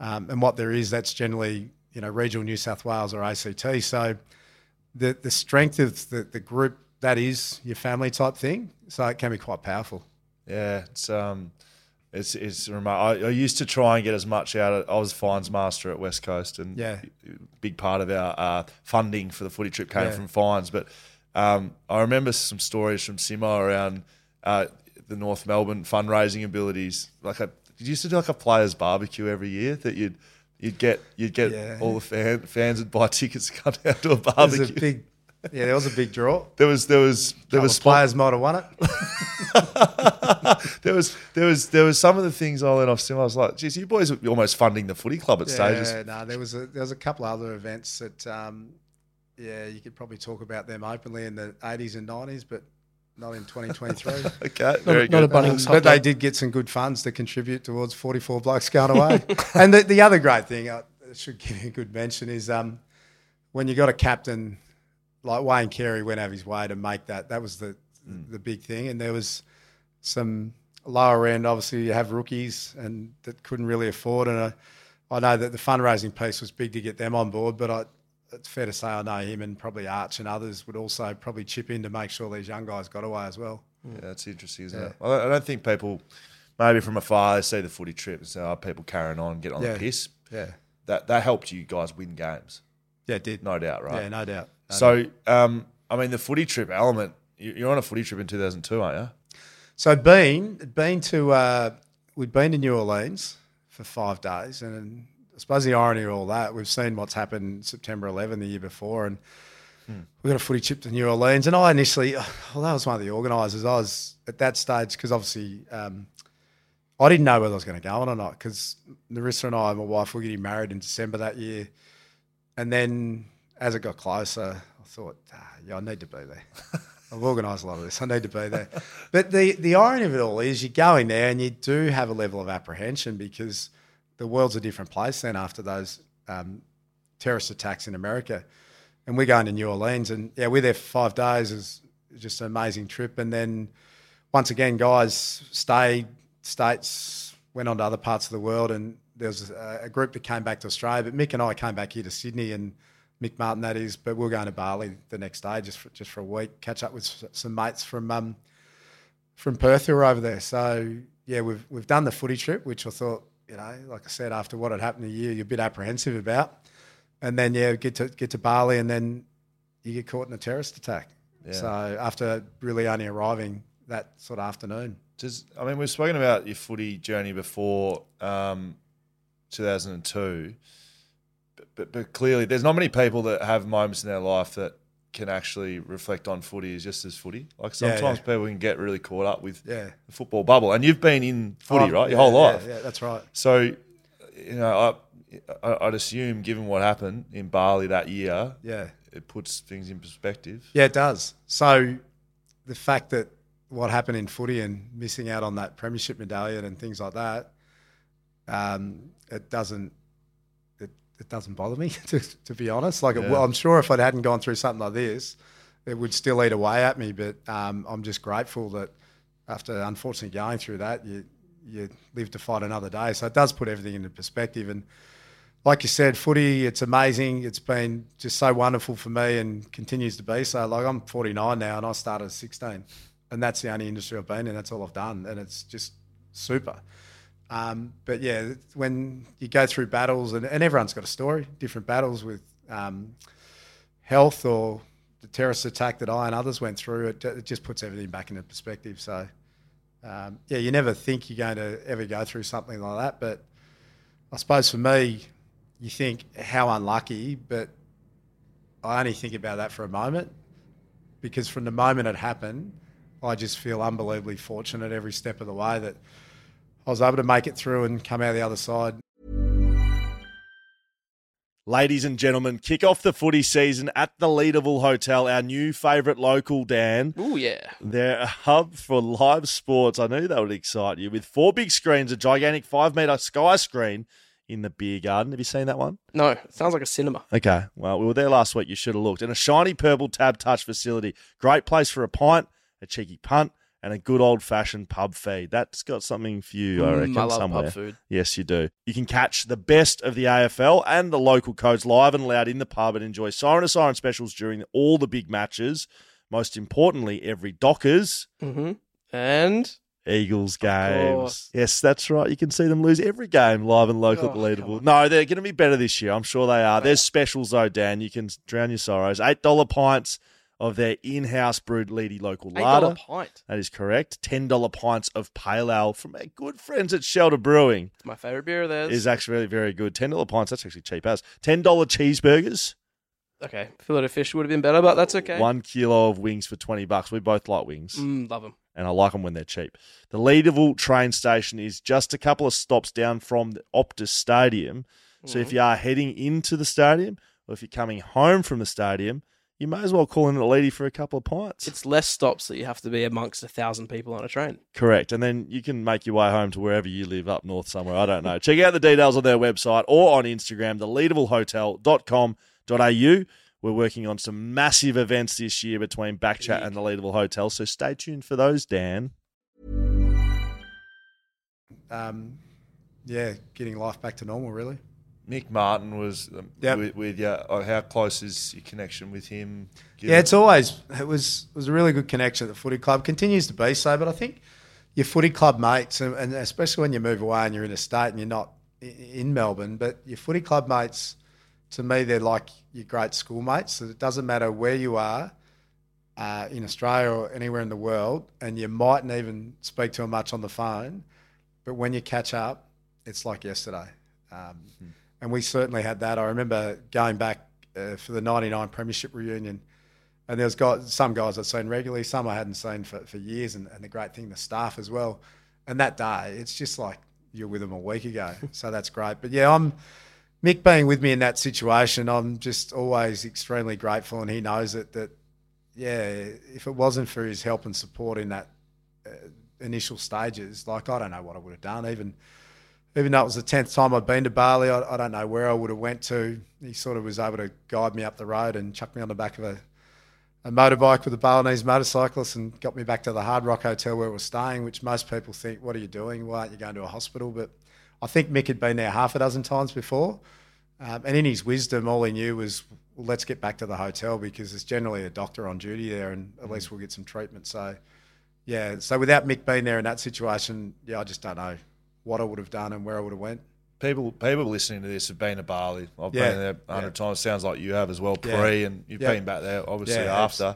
um, and what there is, that's generally you know regional New South Wales or ACT. So the the strength of the, the group that is your family type thing. So it can be quite powerful. Yeah, it's um, it's it's remote. I, I, used to try and get as much out of. I was fines master at West Coast, and yeah, big part of our uh, funding for the footy trip came yeah. from fines. But um, I remember some stories from Simo around uh, the North Melbourne fundraising abilities. Like, a, you used to do like a players' barbecue every year that you'd you'd get you'd get yeah. all the fan, fans would buy tickets to come down to a barbecue. Was a big yeah, there was a big draw. There was there was there was players might have won it. there was there was there was some of the things I let off sim. I was like, geez, you boys are almost funding the footy club at yeah, stages. Yeah, no, there was a there was a couple other events that um, yeah, you could probably talk about them openly in the eighties and nineties, but not in 2023. okay, very not, good. Not a Bunnings um, but they did get some good funds to contribute towards 44 blokes going away. and the, the other great thing I should give you a good mention is um, when you got a captain like Wayne Carey went out of his way to make that. That was the mm. the big thing. And there was some lower end. Obviously, you have rookies and that couldn't really afford. And I, I know that the fundraising piece was big to get them on board. But I, it's fair to say I know him and probably Arch and others would also probably chip in to make sure these young guys got away as well. Yeah, that's interesting, isn't yeah. it? I don't think people, maybe from afar, they see the footy trip and say, "Oh, people carrying on, get on yeah. the piss." Yeah, that that helped you guys win games. Yeah, it did. No doubt, right? Yeah, no doubt. So, um, I mean, the footy trip element. You're on a footy trip in 2002, aren't you? So, been been to uh, we'd been to New Orleans for five days, and I suppose the irony of all that, we've seen what's happened September 11 the year before, and we got a footy trip to New Orleans, and I initially, well, that was one of the organisers. I was at that stage because obviously um, I didn't know whether I was going to go on or not because Narissa and I, my wife, were getting married in December that year, and then as it got closer, I thought, ah, yeah, I need to be there. I've organised a lot of this. I need to be there. but the the irony of it all is you go in there and you do have a level of apprehension because the world's a different place then after those um, terrorist attacks in America. And we're going to New Orleans and yeah, we're there for five days. It was just an amazing trip. And then once again, guys stayed, states, went on to other parts of the world and there was a, a group that came back to Australia. But Mick and I came back here to Sydney and Mick Martin, that is. But we are going to Bali the next day, just for, just for a week, catch up with some mates from um, from Perth who are over there. So yeah, we've we've done the footy trip, which I thought, you know, like I said, after what had happened a year, you're a bit apprehensive about. And then yeah, get to get to Bali, and then you get caught in a terrorist attack. Yeah. So after really only arriving that sort of afternoon. Does I mean we've spoken about your footy journey before um, 2002 but, but clearly there's not many people that have moments in their life that can actually reflect on footy as just as footy. Like sometimes yeah, yeah. people can get really caught up with yeah. the football bubble, and you've been in footy, oh, right, your whole life. Yeah, that's right. So, you know, I, I'd assume, given what happened in Bali that year, yeah, it puts things in perspective. Yeah, it does. So, the fact that what happened in footy and missing out on that premiership medallion and things like that, um, it doesn't it doesn't bother me to, to be honest. Like, yeah. well, I'm sure if I hadn't gone through something like this, it would still eat away at me. But um, I'm just grateful that after unfortunately going through that, you you live to fight another day. So it does put everything into perspective. And like you said, footy, it's amazing. It's been just so wonderful for me and continues to be. So like I'm 49 now, and I started at 16, and that's the only industry I've been in. That's all I've done, and it's just super. Um, but yeah, when you go through battles, and, and everyone's got a story, different battles with um, health or the terrorist attack that I and others went through, it, it just puts everything back into perspective. So, um, yeah, you never think you're going to ever go through something like that. But I suppose for me, you think how unlucky, but I only think about that for a moment because from the moment it happened, I just feel unbelievably fortunate every step of the way that I was able to make it through and come out the other side. Ladies and gentlemen, kick off the footy season at the Leederville Hotel, our new favourite local, Dan. Oh, yeah. They're a hub for live sports. I knew that would excite you. With four big screens, a gigantic five metre sky screen in the beer garden. Have you seen that one? No, it sounds like a cinema. Okay, well, we were there last week. You should have looked. And a shiny purple tab touch facility. Great place for a pint, a cheeky punt, and a good old fashioned pub feed. That's got something for you, I mm, reckon, mm, I love somewhere. Pub food. Yes, you do. You can catch the best of the AFL and the local codes live and loud in the pub and enjoy siren to siren specials during all the big matches. Most importantly, every Dockers mm-hmm. and Eagles games. Yes, that's right. You can see them lose every game live and local oh, at the leaderboard. No, they're going to be better this year. I'm sure they are. There's specials though, Dan. You can drown your sorrows. Eight dollar pints of their in-house brewed Leedy local lager. pint. That is correct. Ten dollar pints of pale ale from our good friends at Shelter Brewing. It's my favorite beer of theirs. Is actually really very good. Ten dollar pints. That's actually cheap as. Ten dollar cheeseburgers. Okay, fillet of fish would have been better, but that's okay. One kilo of wings for twenty bucks. We both like wings. Mm, love them. And I like them when they're cheap. The Leederville train station is just a couple of stops down from the Optus Stadium. So mm-hmm. if you are heading into the stadium, or if you're coming home from the stadium, you may as well call in a lady for a couple of pints. It's less stops that you have to be amongst a thousand people on a train. Correct. And then you can make your way home to wherever you live up north somewhere. I don't know. Check out the details on their website or on Instagram, theleedervillehotel.com.au. We're working on some massive events this year between Backchat and the Leederville Hotel. So stay tuned for those, Dan. Um, yeah, getting life back to normal, really. Mick Martin was um, yep. with, with you. Uh, how close is your connection with him? Yeah, it's always it was was a really good connection at the footy club. Continues to be so, but I think your footy club mates, and, and especially when you move away and you're in a state and you're not in Melbourne, but your footy club mates, to me, they're like your great schoolmates. So it doesn't matter where you are uh, in Australia or anywhere in the world, and you mightn't even speak to them much on the phone, but when you catch up, it's like yesterday. Um, mm and we certainly had that. I remember going back uh, for the '99 Premiership reunion And there's got some guys I've seen regularly, some I hadn't seen for, for years, and, and the great thing, the staff as well. And that day, it's just like you're with them a week ago. so that's great. But yeah, I'm Mick being with me in that situation, I'm just always extremely grateful, and he knows it. That yeah, if it wasn't for his help and support in that uh, initial stages, like I don't know what I would have done. Even even though it was the tenth time I'd been to Bali, I, I, don't know where I would have went to. He sort of was able to guide me up the road and chuck me on the back of a, a motorbike with a Balinese motorcyclist and got me back to the Hard Rock Hotel where we were staying. Which most people think, "What are you doing? Why aren't you going to a hospital?" But I think Mick had been there half a dozen times before, um, and in his wisdom, all he knew was, well, "Let's get back to the hotel because there's generally a doctor on duty there, and at least we'll get some treatment." So, yeah. So without Mick being there in that situation, yeah, I just don't know what I would have done and where I would have went. People, people listening to this have been to Bali. I've yeah, been there a hundred yeah. times. Sounds like you have as well, pre, and you've been back there obviously after.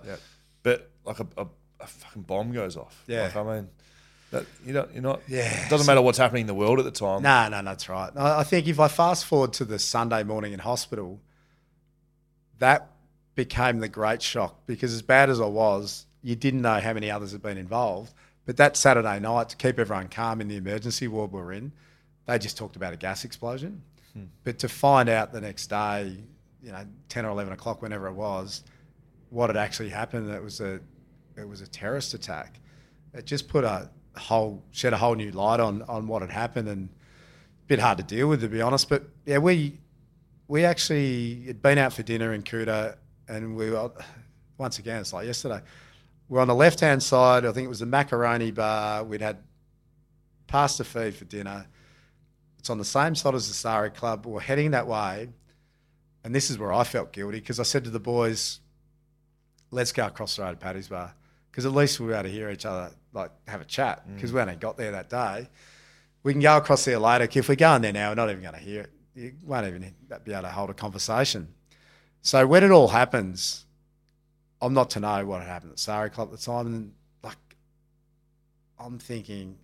But like a, a, a, fucking bomb goes off. Yeah, like, I mean, that you know, you're not. Yeah, it doesn't matter what's happening in the world at the time. No, no, that's right. I think if I fast forward to the Sunday morning in hospital, that became the great shock because as bad as I was, you didn't know how many others had been involved. But that Saturday night, to keep everyone calm in the emergency ward we are in, they just talked about a gas explosion. Hmm. But to find out the next day, you know, ten or eleven o'clock, whenever it was, what had actually happened, it was a it was a terrorist attack. It just put a whole shed a whole new light on on what had happened and a bit hard to deal with to be honest. But yeah, we we actually had been out for dinner in Kuta and we were once again it's like yesterday we're on the left hand side. I think it was the macaroni bar. We'd had pasta feed for dinner. It's on the same side as the Sari Club. We're heading that way. And this is where I felt guilty because I said to the boys, let's go across the road to Paddy's Bar because at least we'll be able to hear each other, like have a chat because mm. we only got there that day. We can go across there later. If we're going there now, we're not even going to hear it. You won't even be able to hold a conversation. So when it all happens, I'm not to know what had happened at Sari Club at the time, and like I'm thinking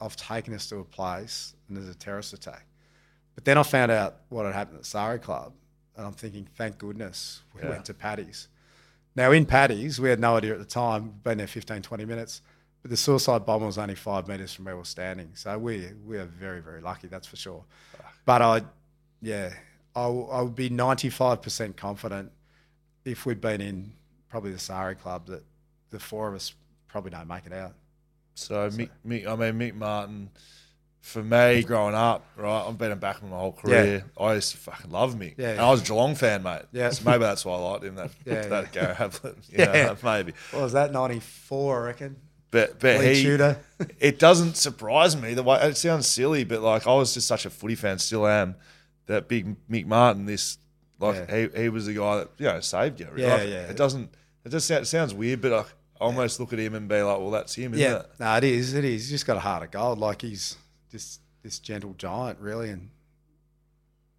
I've taken us to a place and there's a terrorist attack. But then I found out what had happened at Sari Club, and I'm thinking, thank goodness we yeah. went to Paddy's. Now in Paddy's, we had no idea at the time. Been there 15, 20 minutes, but the suicide bomber was only five metres from where we were standing. So we we are very, very lucky, that's for sure. But I, yeah, I, I would be 95% confident if we'd been in probably the Sari Club that the four of us probably don't make it out. So, so. Mick, Mick, I mean Mick Martin. For me, growing up, right, I've been a backman my whole career. Yeah. I used to fucking love Mick. Yeah, and I was a Geelong fan, mate. Yeah. So maybe that's why I liked him. That yeah, that Gary Ablett. yeah, know, maybe. What was that? Ninety four, I reckon. But but he, it doesn't surprise me the way it sounds silly, but like I was just such a footy fan, still am. That big Mick Martin, this like yeah. he, he was the guy that you know saved you. Yeah, like, yeah. It doesn't it just sounds, sounds weird, but I almost look at him and be like, well, that's him, isn't yeah. it? No, it is. It is. He's just got a heart of gold. Like he's just this gentle giant, really, and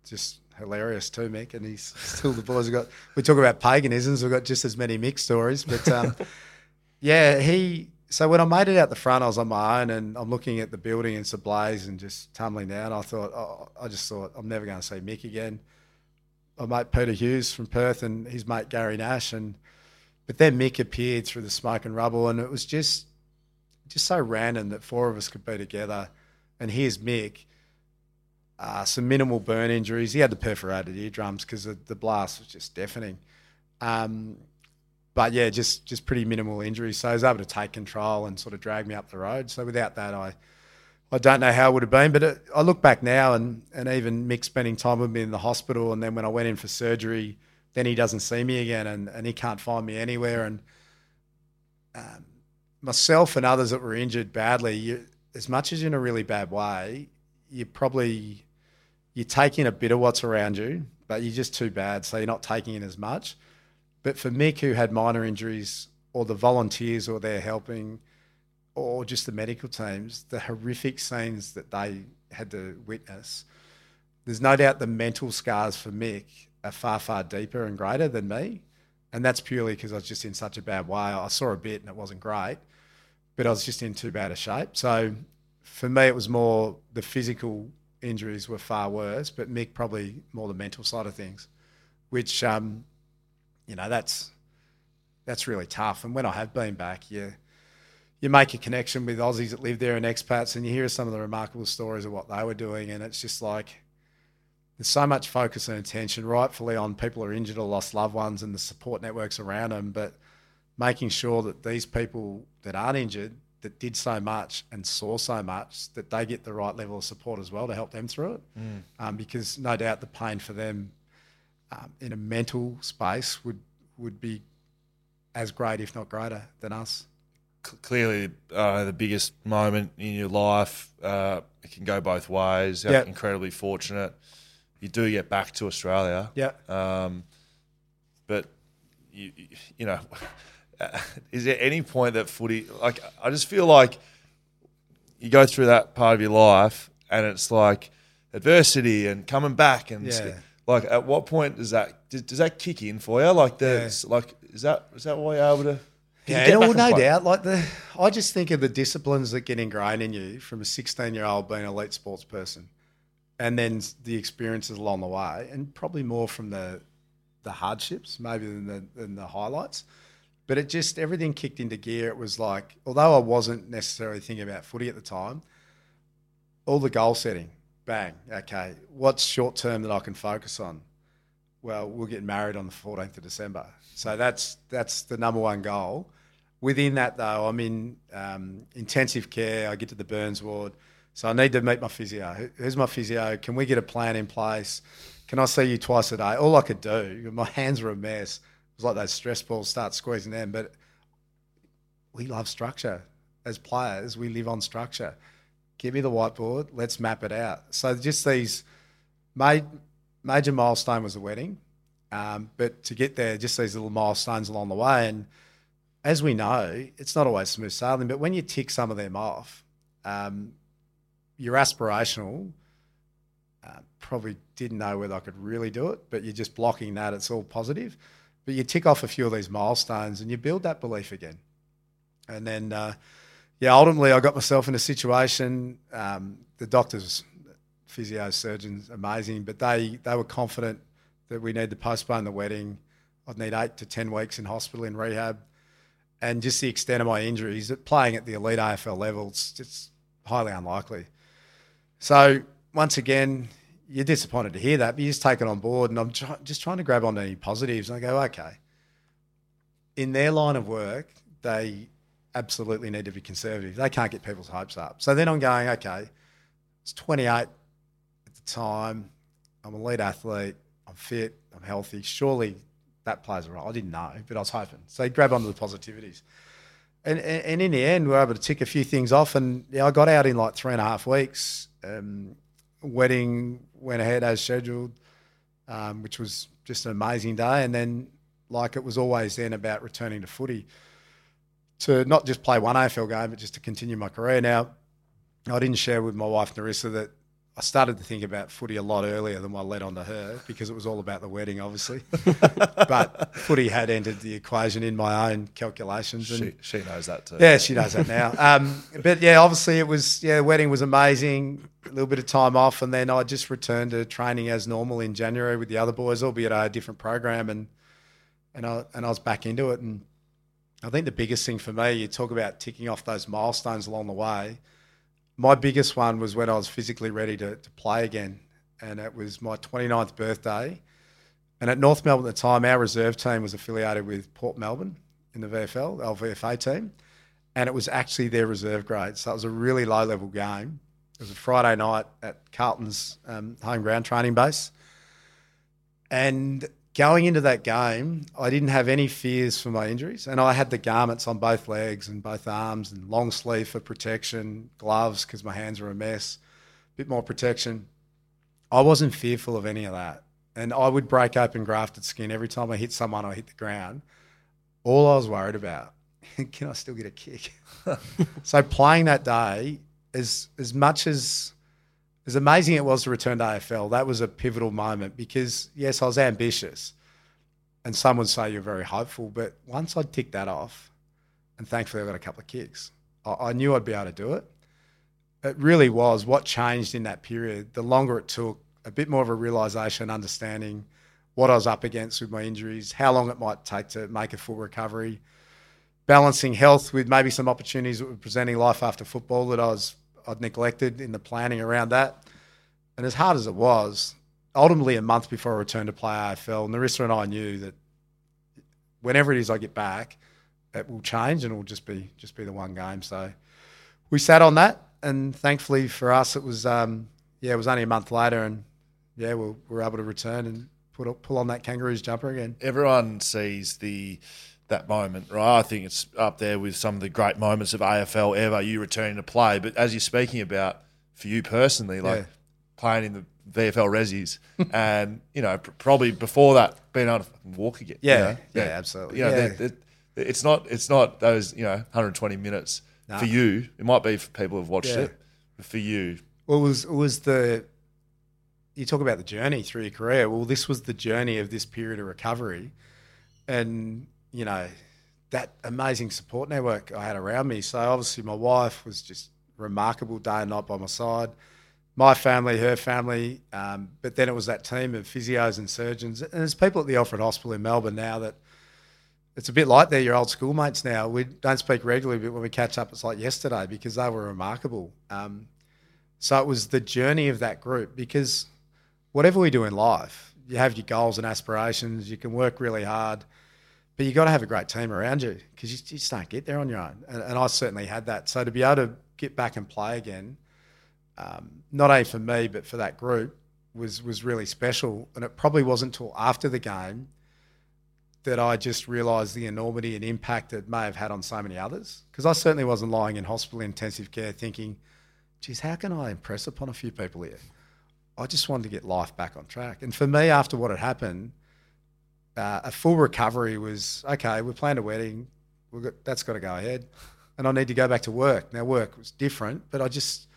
just hilarious too, Mick. And he's still the boys have got. We talk about paganisms. We've got just as many Mick stories, but um, yeah, he. So when I made it out the front, I was on my own, and I'm looking at the building and it's ablaze and just tumbling down. I thought, oh, I just thought I'm never going to see Mick again. My mate Peter Hughes from Perth and his mate Gary Nash and but then Mick appeared through the smoke and rubble, and it was just just so random that four of us could be together. And here's Mick, uh, some minimal burn injuries. He had the perforated eardrums because the, the blast was just deafening. Um, but yeah, just just pretty minimal injuries. So he was able to take control and sort of drag me up the road. So without that, I I don't know how it would have been. But it, I look back now, and and even Mick spending time with me in the hospital, and then when I went in for surgery then he doesn't see me again and, and he can't find me anywhere. And um, myself and others that were injured badly, you, as much as you're in a really bad way, you probably you're taking a bit of what's around you, but you're just too bad, so you're not taking in as much. But for Mick, who had minor injuries, or the volunteers, or they're helping, or just the medical teams, the horrific scenes that they had to witness, there's no doubt the mental scars for Mick are far, far deeper and greater than me. And that's purely because I was just in such a bad way. I saw a bit and it wasn't great, but I was just in too bad a shape. So for me, it was more the physical injuries were far worse, but Mick probably more the mental side of things, which, um, you know, that's that's really tough. And when I have been back, you you make a connection with Aussies that live there and expats, and you hear some of the remarkable stories of what they were doing, and it's just like there's so much focus and attention, rightfully, on people who are injured or lost loved ones and the support networks around them, but making sure that these people that aren't injured that did so much and saw so much that they get the right level of support as well to help them through it. Mm. Um, because no doubt the pain for them um, in a mental space would would be as great, if not greater, than us. Clearly, uh, the biggest moment in your life. Uh, it can go both ways. Yep. incredibly fortunate. You do get back to Australia. Yeah. Um, but you, you know. is there any point that footy like I just feel like you go through that part of your life and it's like adversity and coming back and yeah. like at what point does that does, does that kick in for you like the yeah. like is that is that why you're able to yeah, well, no doubt. Like the, I just think of the disciplines that get ingrained in you from a 16 year old being an elite sports person, and then the experiences along the way, and probably more from the the hardships maybe than the, than the highlights. But it just everything kicked into gear. It was like, although I wasn't necessarily thinking about footy at the time, all the goal setting, bang, okay, what's short term that I can focus on? Well, we'll get married on the 14th of December. So that's that's the number one goal. Within that, though, I'm in um, intensive care. I get to the burns ward. So I need to meet my physio. Who's my physio? Can we get a plan in place? Can I see you twice a day? All I could do, my hands were a mess It was like those stress balls start squeezing them. But we love structure as players. We live on structure. Give me the whiteboard. Let's map it out. So just these major, milestone was the wedding, um, but to get there, just these little milestones along the way. And as we know, it's not always smooth sailing. But when you tick some of them off, um, you're aspirational. Uh, probably didn't know whether I could really do it, but you're just blocking that. It's all positive. But you tick off a few of these milestones and you build that belief again. And then, uh, yeah, ultimately, I got myself in a situation. Um, the doctors, physio surgeons, amazing, but they they were confident that we need to postpone the wedding. I'd need eight to ten weeks in hospital in rehab, and just the extent of my injuries, playing at the elite AFL level, it's, it's highly unlikely. So once again, you're disappointed to hear that, but you just take it on board. And I'm try- just trying to grab onto any positives. And I go, okay. In their line of work, they absolutely need to be conservative. They can't get people's hopes up. So then I'm going, okay, it's 28 at the time. I'm a lead athlete. I'm fit. I'm healthy. Surely that plays a role. I didn't know, but I was hoping. So grab onto the positivities. And, and, and in the end, we were able to tick a few things off. And yeah, I got out in like three and a half weeks. Um, wedding went ahead as scheduled, um, which was just an amazing day. And then, like it was always then about returning to footy to not just play one AFL game, but just to continue my career. Now, I didn't share with my wife Narissa that I started to think about footy a lot earlier than I led on to her because it was all about the wedding, obviously. but footy had entered the equation in my own calculations. And she, she knows that too. Yeah, she knows that now. Um, but yeah, obviously it was, yeah, the wedding was amazing. A little bit of time off. And then I just returned to training as normal in January with the other boys, albeit a different program. And, and, I, and I was back into it. And I think the biggest thing for me, you talk about ticking off those milestones along the way – my biggest one was when I was physically ready to, to play again. And it was my 29th birthday. And at North Melbourne at the time, our reserve team was affiliated with Port Melbourne in the VFL, LVFA team. And it was actually their reserve grade. So it was a really low level game. It was a Friday night at Carlton's um, home ground training base. And going into that game, I didn't have any fears for my injuries, and I had the garments on both legs and both arms, and long sleeve for protection, gloves because my hands were a mess, a bit more protection. I wasn't fearful of any of that, and I would break open grafted skin every time I hit someone or hit the ground. All I was worried about, can I still get a kick? so playing that day, as as much as as amazing it was to return to AFL, that was a pivotal moment because, yes, I was ambitious. And some would say you're very hopeful. But once I'd ticked that off, and thankfully I got a couple of kicks, I, I knew I'd be able to do it. It really was what changed in that period. The longer it took, a bit more of a realization, understanding what I was up against with my injuries, how long it might take to make a full recovery, balancing health with maybe some opportunities that were presenting life after football that I was I'd neglected in the planning around that. And as hard as it was, ultimately a month before I returned to play AFL, Narissa and I knew that whenever it is I get back, it will change and it will just be just be the one game. So we sat on that, and thankfully for us, it was um, yeah, it was only a month later, and yeah, we were able to return and put pull on that Kangaroos jumper again. Everyone sees the that moment, right? I think it's up there with some of the great moments of AFL ever. You returning to play, but as you're speaking about for you personally, like yeah. playing in the VFL Resis, and you know probably before that being able to walk again. Yeah, you know? yeah, yeah, absolutely. You know, yeah. They're, they're, it's not it's not those you know 120 minutes for you. It might be for people who've watched yeah. it. for you, well, it was it was the you talk about the journey through your career. Well, this was the journey of this period of recovery, and you know that amazing support network I had around me. So obviously, my wife was just remarkable day and night by my side. My family, her family, um, but then it was that team of physios and surgeons, and there's people at the Alfred Hospital in Melbourne now that it's a bit like they're your old schoolmates now. We don't speak regularly, but when we catch up, it's like yesterday because they were remarkable. Um, so it was the journey of that group because whatever we do in life, you have your goals and aspirations, you can work really hard, but you got to have a great team around you because you, you, just don't get there on your own. And, and, I certainly had that. So to be able to get back and play again, um, not only for me but for that group, was was really special. And it probably wasn't until after the game that I just realised the enormity and impact it may have had on so many others. Because I certainly wasn't lying in hospital intensive care thinking, geez, how can I impress upon a few people here? I just wanted to get life back on track. And for me, after what had happened, uh, a full recovery was okay. We planned a wedding. Got, that's got to go ahead, and I need to go back to work. Now, work was different, but I just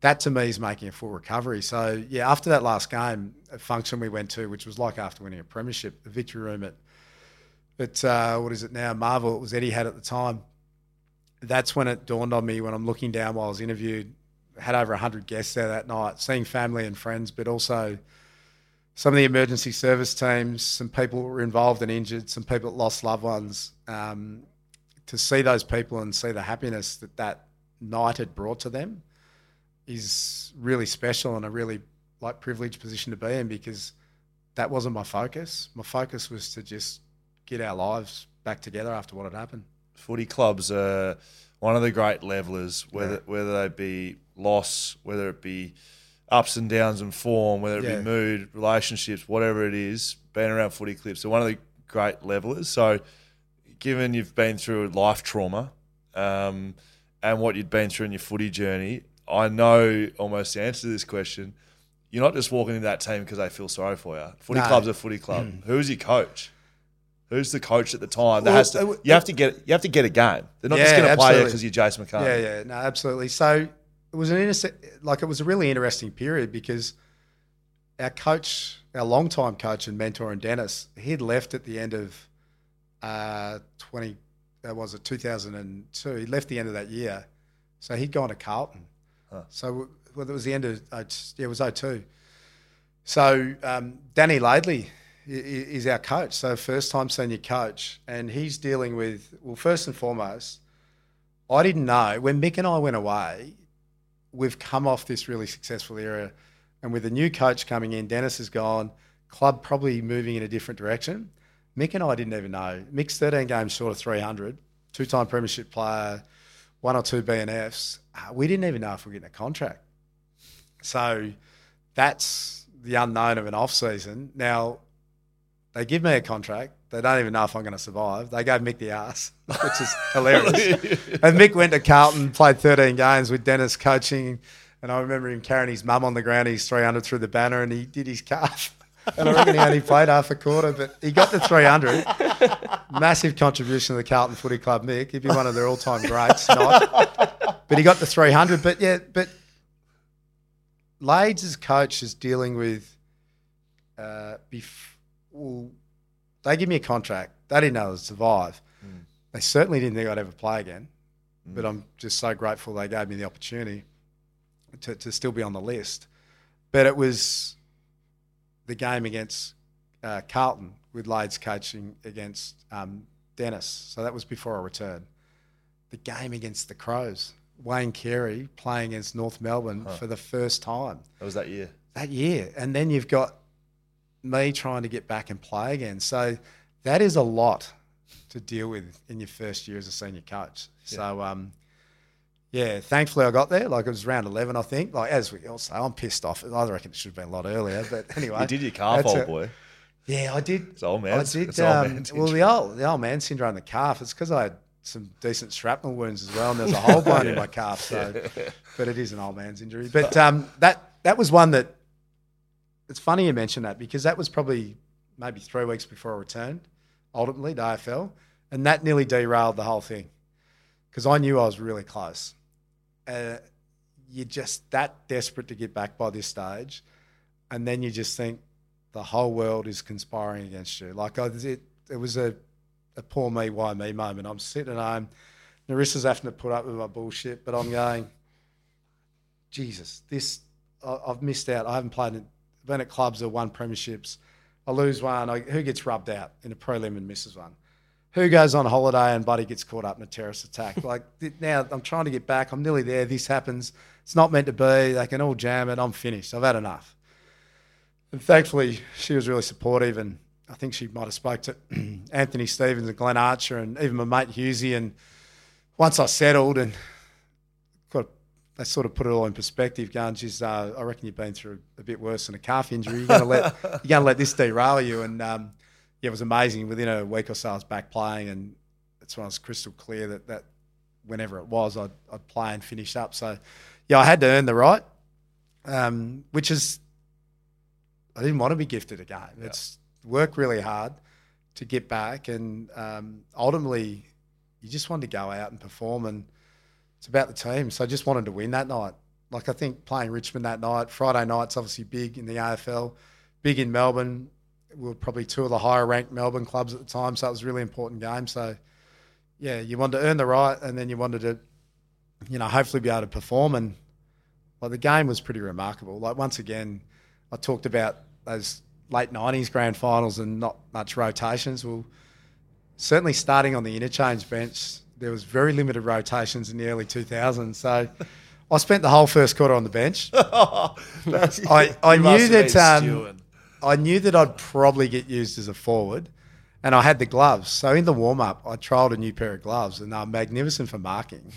that to me is making a full recovery. So yeah, after that last game, a function we went to, which was like after winning a premiership, the victory room at at uh, what is it now? Marvel. It was Etihad at the time. That's when it dawned on me when I'm looking down while I was interviewed had over 100 guests there that night, seeing family and friends, but also some of the emergency service teams, some people were involved and injured, some people that lost loved ones. Um, to see those people and see the happiness that that night had brought to them is really special and a really like privileged position to be in because that wasn't my focus. My focus was to just get our lives back together after what had happened. Footy clubs are one of the great levelers, whether yeah. whether they be loss, whether it be ups and downs and form, whether it yeah. be mood, relationships, whatever it is, being around footy clips. They're one of the great levelers. So, given you've been through life trauma um, and what you'd been through in your footy journey, I know almost the answer to this question. You're not just walking into that team because they feel sorry for you. Footy no. club's a footy club. Mm. Who's your coach? Who's the coach at the time? That well, has to, you have to get you have to get a game. They're not yeah, just going to play you because you're Jason McCartney. Yeah, yeah, no, absolutely. So it was an inter- like it was a really interesting period because our coach, our long-time coach and mentor, and Denis, he'd left at the end of uh, twenty. That was it, two thousand and two. He left the end of that year, so he'd gone to Carlton. Huh. So well, it was the end of uh, yeah, it was 02. So um, Danny Laidley is our coach, so first time senior coach, and he's dealing with well, first and foremost. I didn't know when Mick and I went away we've come off this really successful era, and with a new coach coming in, Denis has gone. Club probably moving in a different direction. Mick and I didn't even know. Mick's 13 games short of 300, two-time premiership player, one or two BNFs. Uh, we didn't even know if we are getting a contract. So that's the unknown of an off season. Now they give me a contract. They don't even know if I'm going to survive. They gave Mick the ass, which is hilarious. and Mick went to Carlton, played 13 games with Denis coaching. And I remember him carrying his mum on the ground. He's 300 through the banner and he did his calf. And I reckon he only played half a quarter, but he got the 300. Massive contribution to the Carlton Footy Club, Mick. He'd be one of their all time greats. Not. But he got the 300. But yeah, but Lades' coach is dealing with uh, before well, they give me a contract. They didn't know I'd survive. Mm. They certainly didn't think I'd ever play again. Mm. But I'm just so grateful they gave me the opportunity to, to still be on the list. But it was the game against uh, Carlton with Lades coaching against um, Denis. So that was before I returned. The game against the Crows, Wayne Carey playing against North Melbourne Huh. for the first time That was that year. that year. And then you've got me trying to get back and play again. So that is a lot to deal with in your first year as a senior coach. So, um, yeah, thankfully I got there. Like it was round 11, I think. Like, as we all say, I'm pissed off. I reckon it should have been a lot earlier. But anyway. You did your calf, old boy. Yeah, I did. It's old man. I did. It's old Um, man's well, the old the old man syndrome, in the calf. It's because I had some decent shrapnel wounds as well, and there's a hole blown in my calf. So, but it is an old man's injury. But um, that that was one that. It's funny you mention that because that was probably maybe three weeks before I returned, ultimately to AFL, and that nearly derailed the whole thing because I knew I was really close. Uh, you're just that desperate to get back by this stage, and then you just think the whole world is conspiring against you. Like I, it, it was a, a poor me, why me moment. I'm sitting at home, Nerissa's having to put up with my bullshit, but I'm going, Jesus, this I, I've missed out. I haven't played, in, been at clubs that won premierships. I lose one. I, who gets rubbed out in a prelim and misses one? Who goes on holiday and buddy gets caught up in a terrorist attack? Like now, I'm trying to get back. I'm nearly there. This happens. It's not meant to be. They can all jam it. I'm finished. I've had enough. And thankfully, she was really supportive, and I think she might have spoke to Anthony Stevens and Glenn Archer, and even my mate Husey. And once I settled and they sort of put it all in perspective. Going, geez, uh, I reckon you've been through a bit worse than a calf injury. You're gonna let you're gonna let this derail you. And um, yeah, it was amazing. Within a week or so, I was back playing, and that's when I was crystal clear that that whenever it was, I'd, I'd play and finish up. So yeah, I had to earn the right, um, which is I didn't want to be gifted a game. It's work really hard to get back, and um, ultimately, you just wanted to go out and perform, and it's about the team. So I just wanted to win that night. Like I think playing Richmond that night, Friday night's obviously big in the AFL, big in Melbourne. We were probably two of the higher ranked Melbourne clubs at the time, so it was a really important game. So yeah, you wanted to earn the right, and then you wanted to, you know, hopefully be able to perform. And like the game was pretty remarkable. Like once again, I talked about those late '90s grand finals and not much rotations. Well, certainly starting on the interchange bench, there was very limited rotations in the early 2000s. So I spent the whole first quarter on the bench. I, I knew that um. I knew that I'd probably get used as a forward, and I had the gloves. So in the warm up, I trialled a new pair of gloves, and they're magnificent for marking.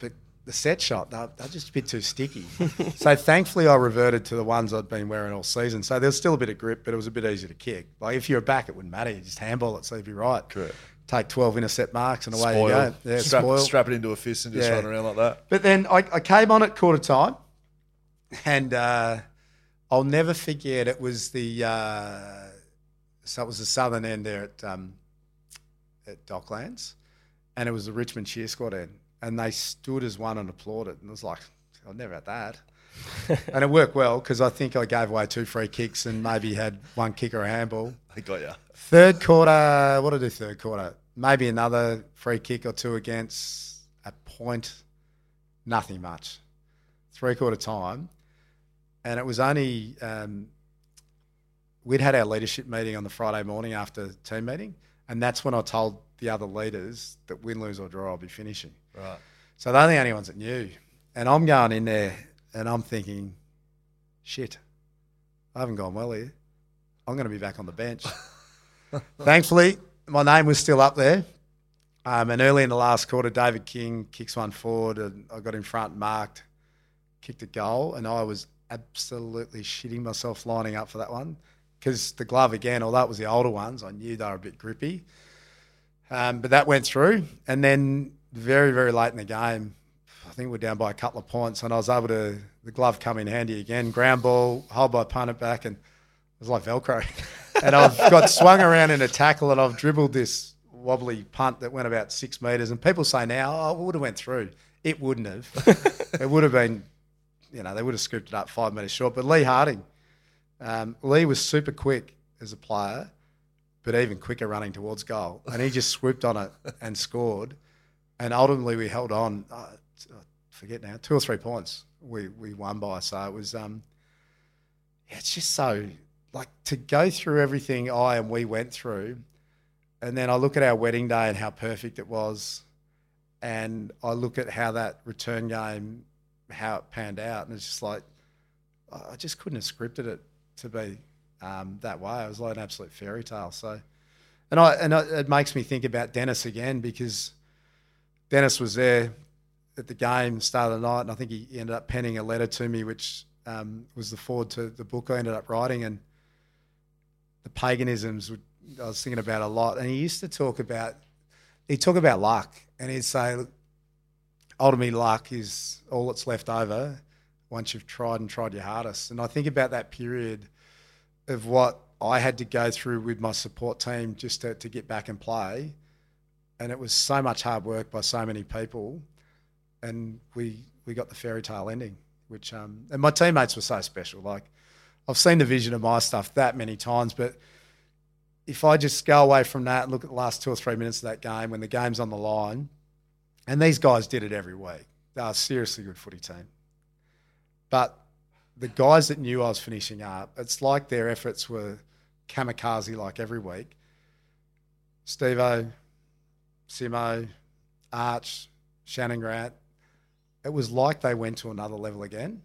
But the set shot, they're, they're just a bit too sticky. so thankfully, I reverted to the ones I'd been wearing all season. So there was still a bit of grip, but it was a bit easier to kick. Like if you're back, it wouldn't matter. You just handball it, so you'd be right. Correct. Take 12 intercept marks, and away Spoil. you go. Yeah, strap, spoil. strap it into a fist and just Yeah. run around like that. But then I, I came on at quarter time, and uh, I'll never forget. It was the uh, so it was the southern end there at um, at Docklands, and it was the Richmond cheer squad end, and they stood as one and applauded, and I was like, I've never had that. and it worked well because I think I gave away two free kicks and maybe had one kick or a handball. I got you. Third quarter, what did I do third quarter? Maybe another free kick or two against a point, nothing much. Three quarter time. And it was only, um, we'd had our leadership meeting on the Friday morning after team meeting. And that's when I told the other leaders that win, lose, or draw, I'll be finishing. Right. So they're the only ones that knew. And I'm going in there and I'm thinking, shit, I haven't gone well here. I'm going to be back on the bench. Thankfully, my name was still up there. Um, and early in the last quarter, David King kicks one forward and I got in front, marked, kicked a goal. And I was absolutely shitting myself lining up for that one because the glove, again, although it was the older ones, I knew they were a bit grippy. Um, but that went through. And then very, very late in the game, I think we're down by a couple of points, and I was able to, the glove come in handy again. Ground ball, hold by punt back, and was like Velcro. and I've got swung around in a tackle, and I've dribbled this wobbly punt that went about six metres. And people say now, oh, it would have went through. It wouldn't have. it would have been, you know, they would have scooped it up five metres short. But Leigh Harding, um, Leigh was super quick as a player but even quicker running towards goal. And he just swooped on it and scored. And ultimately, we held on. Uh, I forget now, two or three points we we won by. So it was, um, yeah, it's just so like to go through everything I and we went through, and then I look at our wedding day and how perfect it was, and I look at how that return game, how it panned out, and it's just like I just couldn't have scripted it to be um, that way. It was like an absolute fairy tale. So, and I and it makes me think about Denis again because Denis was there at the game, start of the night, and I think he ended up penning a letter to me, which um, was the forward to the book I ended up writing, and the paganisms I was thinking about a lot. And he used to talk about he talk about luck, and he'd say, "Look, ultimately, luck is all that's left over once you've tried and tried your hardest." And I think about that period of what I had to go through with my support team just to, to get back and play. And it was so much hard work by so many people. And we, we got the fairy tale ending, which, um, and my teammates were so special. Like, I've seen the vision of my stuff that many times, but if I just go away from that and look at the last two or three minutes of that game when the game's on the line, and these guys did it every week. They are seriously good footy team. But the guys that knew I was finishing up, it's like their efforts were kamikaze like every week. Stevo, Simo, Arch, Shannon Grant, it was like they went to another level again.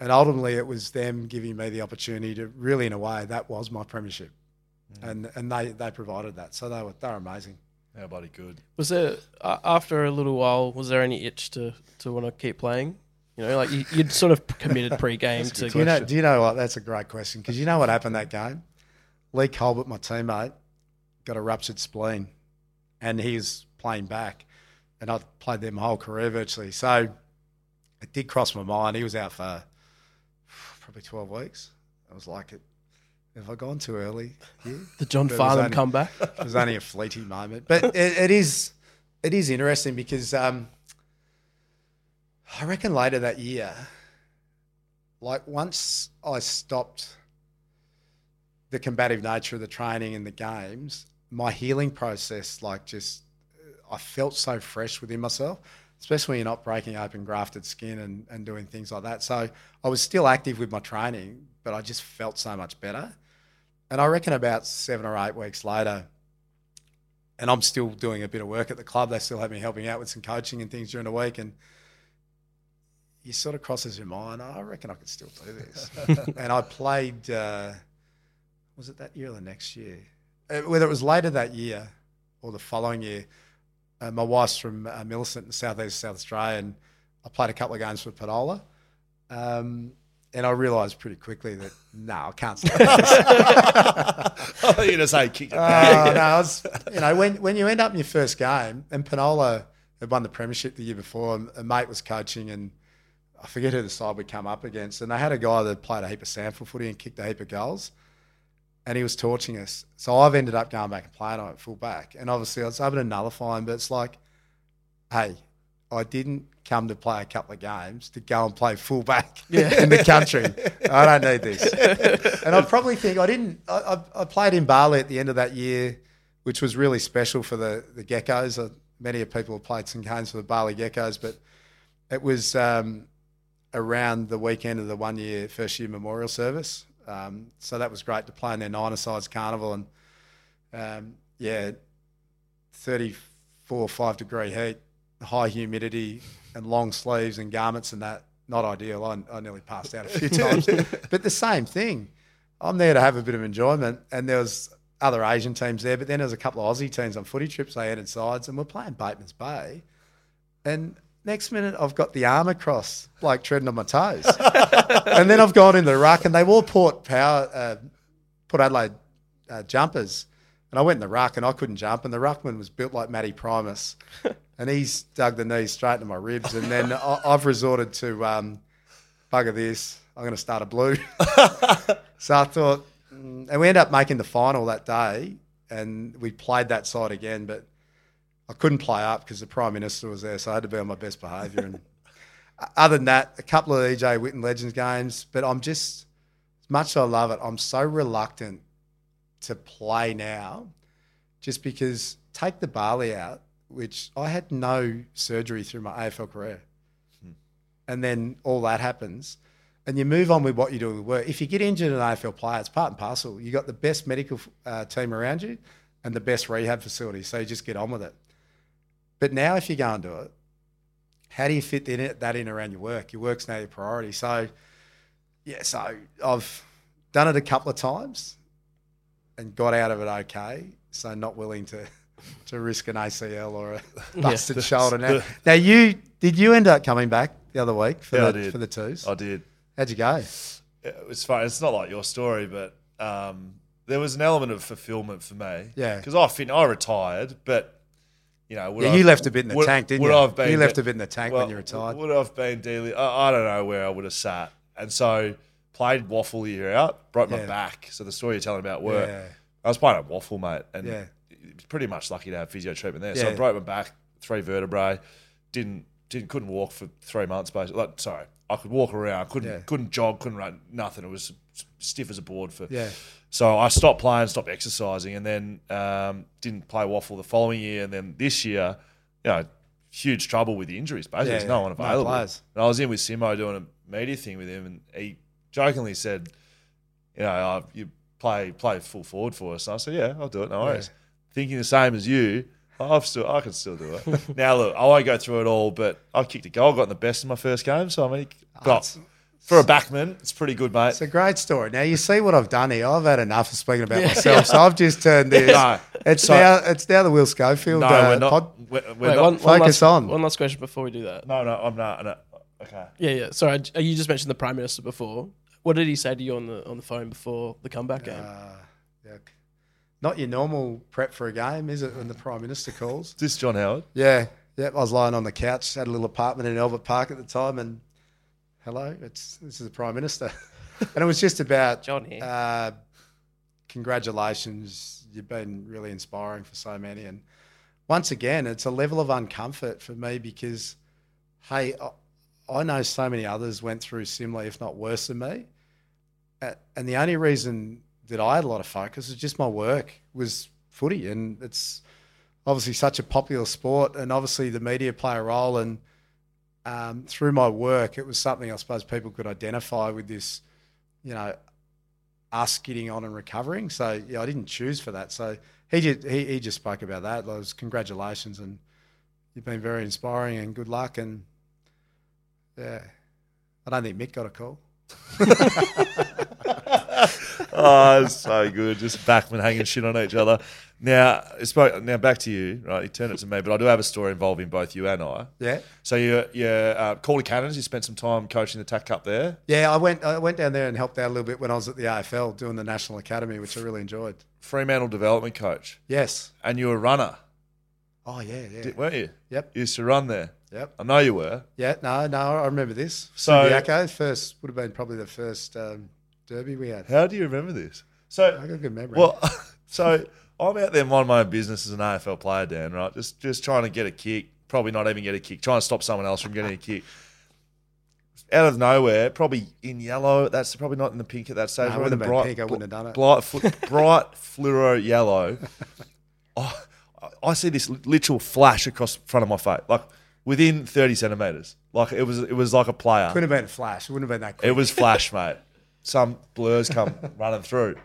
And ultimately, it was them giving me the opportunity to really, in a way, that was my premiership. Mm. And and they, they provided that. So they were, they were amazing. How bloody good. Was there, uh, after a little while, was there any itch to, to want to keep playing? You know, like you, would sort of committed pre-game to. Do you know? Do you know what? That's a great question because you know what happened that game. Leigh Colbert, my teammate, got a ruptured spleen, and he was playing back, and I've played there my whole career virtually. So it did cross my mind. He was out for probably twelve weeks. I was like, "It have I gone too early here? The John Farnham comeback. It was only a fleeting moment, but it, it is it is interesting because. Um, I reckon later that year, like once I stopped the combative nature of the training and the games, my healing process, like just, I felt so fresh within myself, especially when you're not breaking open grafted skin and, and doing things like that. So I was still active with my training, but I just felt so much better. And I reckon about seven or eight weeks later, and I'm still doing a bit of work at the club. They still have me helping out with some coaching and things during the week. And you sort of crosses your mind. Oh, I reckon I could still do this. and I played. Uh, was it that year or the next year? Uh, whether it was later that year or the following year. Uh, my wife's from uh, Millicent in southeast South Australia, and I played a couple of games for Penola. Um, and I realised pretty quickly that no, I can't stay. I you were going to say kick it. Uh, no, I was, you know, when when you end up in your first game, and Penola had won the premiership the year before, and a mate was coaching, and I forget who the side we come up against, and they had a guy that played a heap of SANFL footy and kicked a heap of goals, and he was torching us. So I've ended up going back and playing on it full back, and obviously I was able to nullify him, but it's like, hey, I didn't come to play a couple of games to go and play fullback yeah. in the country. I don't need this. And I probably think I didn't. I, I, played in Bali at the end of that year, which was really special for the the Geckos. Uh, many of people have played some games for the Bali Geckos, but it was um, around the weekend of the one year first year memorial service. Um, so that was great to play in their nine sides carnival and um, yeah, 34, five degree heat, high humidity, and long sleeves and garments and that. Not ideal. I, I nearly passed out a few times, but the same thing. I'm there to have a bit of enjoyment, and there was other Asian teams there, but then there was a couple of Aussie teams on footy trips. They added sides, and we're playing Bateman's Bay, and Next minute, I've got the arm across, like treading on my toes. and then I've gone in the ruck, and they wore Port Power, uh, Port Adelaide uh, jumpers. And I went in the ruck, and I couldn't jump. And the ruckman was built like Matty Primus, and he's dug the knees straight into my ribs. And then I, have resorted to um, bugger this. I'm going to start a blue. so I thought, mm, and we ended up making the final that day, and we played that side again, but I couldn't play up because the Prime Minister was there, so I had to be on my best behaviour. and other than that, a couple of EJ Whitten Legends games, but I'm just, as much as I love it, I'm so reluctant to play now just because take the Bali out, which I had no surgery through my AFL career. Hmm. And then all that happens. and you move on with what you do with work. If you get injured in an AFL player, it's part and parcel. You've got the best medical uh, team around you and the best rehab facility, so you just get on with it. But now, if you go and do it, how do you fit in that in around your work? Your work's now your priority. So, yeah, so I've done it a couple of times and got out of it okay. So not willing to to risk an ACL or a busted yeah. shoulder. Now, now you did you end up coming back the other week for yeah, the for the twos? I did. How'd you go? It was fun. It's not like your story, but um, there was an element of fulfillment for me. Yeah, because I fin- I retired, but you know, yeah, you left a bit in the would, tank, didn't you? I've been, you left a bit in the tank well, when you retired. Would I've been dealing? I, I, don't know where I would have sat, and so played WAFL year out, broke my back. So the story you're telling about work, yeah. I was playing at WAFL, mate, and yeah. pretty much lucky to have physio treatment there. So I broke my back, three vertebrae, didn't didn't couldn't walk for three months basically. Like, sorry, I could walk around, couldn't yeah. couldn't jog, couldn't run, nothing. It was stiff as a board for. Yeah. So I stopped playing, stopped exercising, and then um, didn't play WAFL the following year, and then this year, you know, huge trouble with the injuries. Basically, yeah, there's no one available. No and I was in with Simo doing a media thing with him, and he jokingly said, "You know, uh, you play play full forward for us." And I said, "Yeah, I'll do it. No worries." Yeah. Thinking the same as you, I've still, I can still do it. now look, I won't go through it all, but I kicked a goal, got in the best in my first game. So I mean, got for a backman, it's pretty good, mate. It's a great story. Now you see what I've done here. I've had enough of speaking about yeah, myself, yeah. so I've just turned this. no, it's so, now it's now the Will Schofield. No, uh, we're not. Pod, we're, we're Wait, not one, focus one last, on. One last question before we do that. No, no, I'm not. No. Okay. Yeah, yeah. Sorry, you just mentioned the prime minister before. What did he say to you on the on the phone before the comeback game? Uh, yeah not your normal prep for a game, is it? When the prime minister calls. this John Howard? Yeah, yeah. I was lying on the couch, had a little apartment in Albert Park at the time, and hello, it's this is the prime minister, and it was just about John here. Uh, congratulations, you've been really inspiring for so many, and once again, it's a level of uncomfort for me because, hey, I know so many others went through similar, if not worse than me, and the only reason that I had a lot of focus. It's just my work was footy, and it's obviously such a popular sport, and obviously the media play a role. And um, through my work, it was something I suppose people could identify with this, you know, us getting on and recovering. So yeah, I didn't choose for that. So he just he, he just spoke about that. It was congratulations, and you've been very inspiring, and good luck. And yeah, I don't think Mick got a call. oh, it's so good. Just backmen hanging shit on each other. Now, now back to you, right? You turn it to me, but I do have a story involving both you and I. Yeah. So you, you, uh, Calder Cannons. You spent some time coaching the TAC Cup there. Yeah, I went, I went down there and helped out a little bit when I was at the AFL doing the National Academy, which I really enjoyed. Fremantle development coach. Yes. And you were a runner. Oh yeah, yeah. Did, weren't you? Yep. You used to run there. Yep. I know you were. Yeah. No, no, I remember this. So Subiaco, first would have been probably the first um, derby we had. How do you remember this? So I got a good memory. Well, so I'm out there minding my own business as an AFL player, Dan. Right, just just trying to get a kick. Probably not even get a kick. Trying to stop someone else from getting a kick. Out of nowhere, probably in yellow. That's probably not in the pink at that stage. No, in the bright, pink, I wouldn't have done it. Bright, bright fluoro yellow. oh, I see this literal flash across the front of my face, like within 30 centimeters. Like it was, it was like a player. Couldn't have been a flash. It wouldn't have been that. Quick. It was flash, mate. Some blurs come running through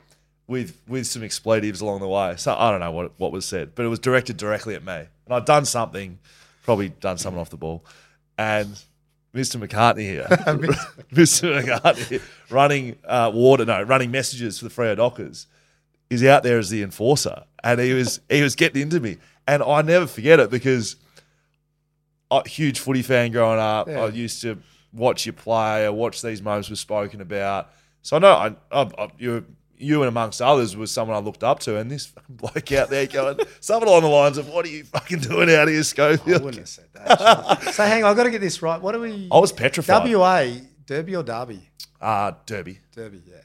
with with some expletives along the way. So I don't know what what was said, but it was directed directly at me, and I'd done something, probably done something off the ball, and Mr. McCartney here, Mr. McCartney running uh, water, no, running messages for the Freo Dockers, is out there as the enforcer, and he was he was getting into me, and I never forget it because. a huge footy fan growing up. Yeah. I used to watch you play. I watch these moments were spoken about. So I know I, I, I, you you and amongst others was someone I looked up to, and this fucking bloke out there going something along the lines of, "What are you fucking doing out here, Schofield?" I wouldn't have said that. so hang on, I've got to get this right. What are we? I was petrified. WA, Derby or Derby? Ah, uh, Derby. Derby, yeah.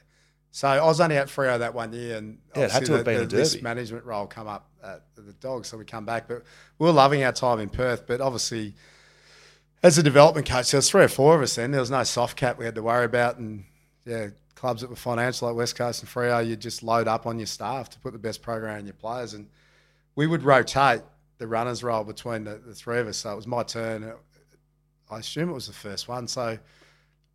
So I was only at Freo that one year, and yeah, it had to have been the, a Derby. This management role come up at the Dogs, so we come back. But we were loving our time in Perth, but obviously. As a development coach, there was three or four of us then. There was no soft cap we had to worry about, and yeah, clubs that were financial like West Coast and Freo, you just load up on your staff to put the best program in your players. And we would rotate the runners role between the, the three of us. So it was my turn. I assume it was the first one. So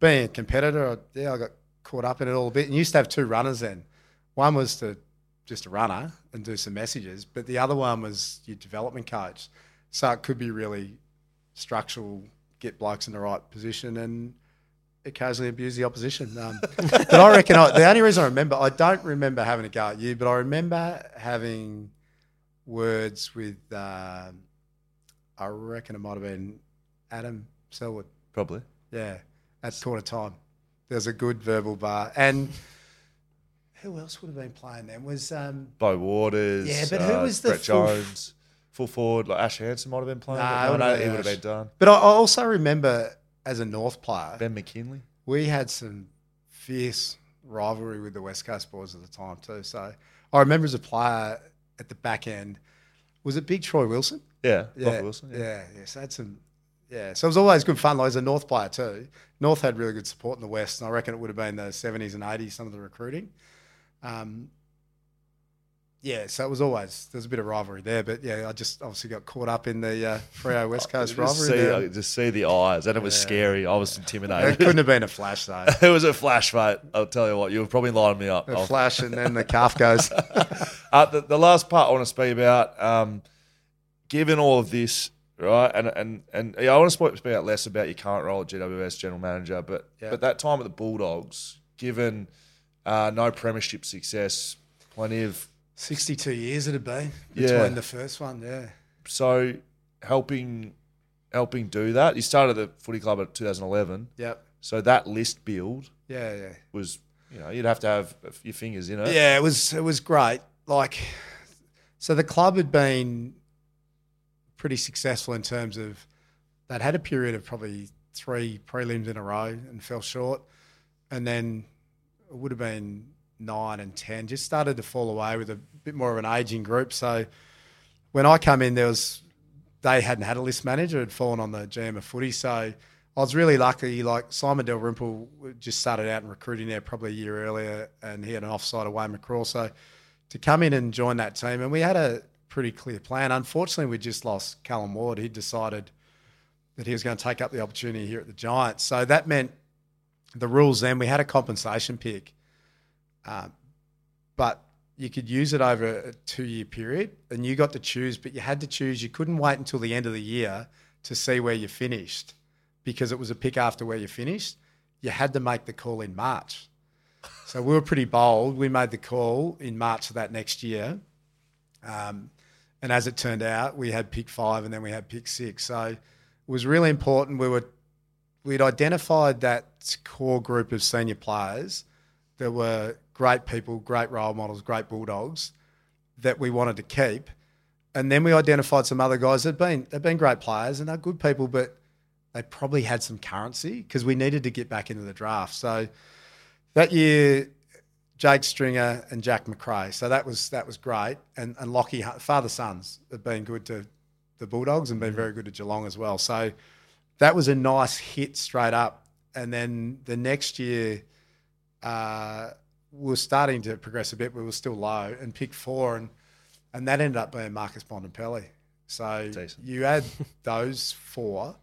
being a competitor, yeah, I got caught up in it all a bit. And used to have two runners then. One was to just a runner and do some messages, but the other one was your development coach. So it could be really structural, get blokes in the right position and occasionally abuse the opposition. Um, but I reckon I, the only reason I remember, I don't remember having a go at you, but I remember having words with, uh, I reckon it might have been Adam Selwood. Probably. Yeah, at quarter time. There's a good verbal bar. And who else would have been playing then? Was um, Beau Waters. Yeah, but who uh, was the Brett full- Jones? Full forward, like Ash Hansen might have been playing. Nah, but it no, would've no, he would have been done. But I I also remember as a North player, Ben McKinley. we had some fierce rivalry with the West Coast boys at the time too. So I remember as a player at the back end, was it Big Troy Wilson? Yeah, Yeah, Wilson. Yeah. yeah, yeah. So that's some, yeah. So it was always good fun. Like as a North player too. North had really good support in the West, and I reckon it would have been the seventies and eighties. Some of the recruiting. Um, yeah, so it was always there's a bit of rivalry there, but yeah, I just obviously got caught up in the uh, Freo West Coast rivalry. see, there. I just see the eyes, and it was Yeah. scary. I was intimidated. It couldn't have been a flash though. it was a flash, mate. I'll tell you what, you were probably lining me up. A I'll- flash, and then the calf goes. Uh, the, the last part I want to speak about, um, given all of this, right, and and and yeah, I want to speak, speak out less about your current role at GWS general manager, but Yeah. but that time at the Bulldogs, given uh, no premiership success, plenty of Sixty-two years it had been Yeah. between the first one. Yeah, so helping helping do that. You started the footy club at 2011, yep, so that list build yeah, yeah. was you know you'd have to have a few fingers in it. Yeah, it was it was great. Like, so the club had been pretty successful in terms of they'd had a period of probably three prelims in a row and fell short, and then it would have been nine and ten. Just started to fall away with a bit more of an aging group. So when I come in, there was they hadn't had a list manager; had fallen on the GM of footy. So I was really lucky. Like Simon Dalrymple just started out in recruiting there probably a year earlier, and he had an offside of Wayne McCraw. So to come in and join that team, and we had a pretty clear plan. Unfortunately, we just lost Callum Ward. He decided that he was going to take up the opportunity here at the Giants. So that meant the rules then we had a compensation pick, um, but you could use it over a two year period, and you got to choose. But you had to choose. You couldn't wait until the end of the year to see where you finished, because it was a pick after where you finished. You had to make the call in March. So we were pretty bold. We made the call in March of that next year. Um, and as it turned out, we had pick five and then we had pick six. So it was really important. We were we'd identified that core group of senior players that were great people, great role models, great bulldogs that we wanted to keep. And then we identified some other guys that been they've been great players and they're good people, but they probably had some currency because we needed to get back into the draft. So that year, Jake Stringer and Jack Macrae. So that was that was great. And and Lockie father sons have been good to the Bulldogs and been mm-hmm. very good to Geelong as well. So that was a nice hit straight up. And then the next year, uh, we were starting to progress a bit. We were still low and pick four, and and that ended up being Marcus Bontempelli. So Decent. you had those four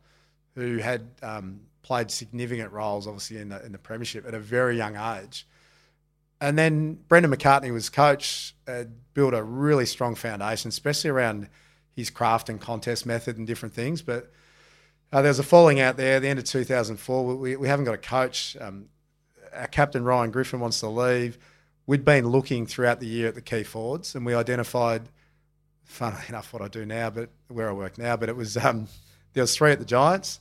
who had um, played significant roles, obviously in the in the premiership at a very young age. And then Brendan McCartney was coach, uh, built a really strong foundation, especially around his craft and contest method and different things. But uh, there was a falling out there at the end of 2004. We, we haven't got a coach. Um, our captain, Ryan Griffin, wants to leave. We'd been looking throughout the year at the key forwards and we identified, funnily enough, what I do now, but where I work now. But it was, um, there was three at the Giants,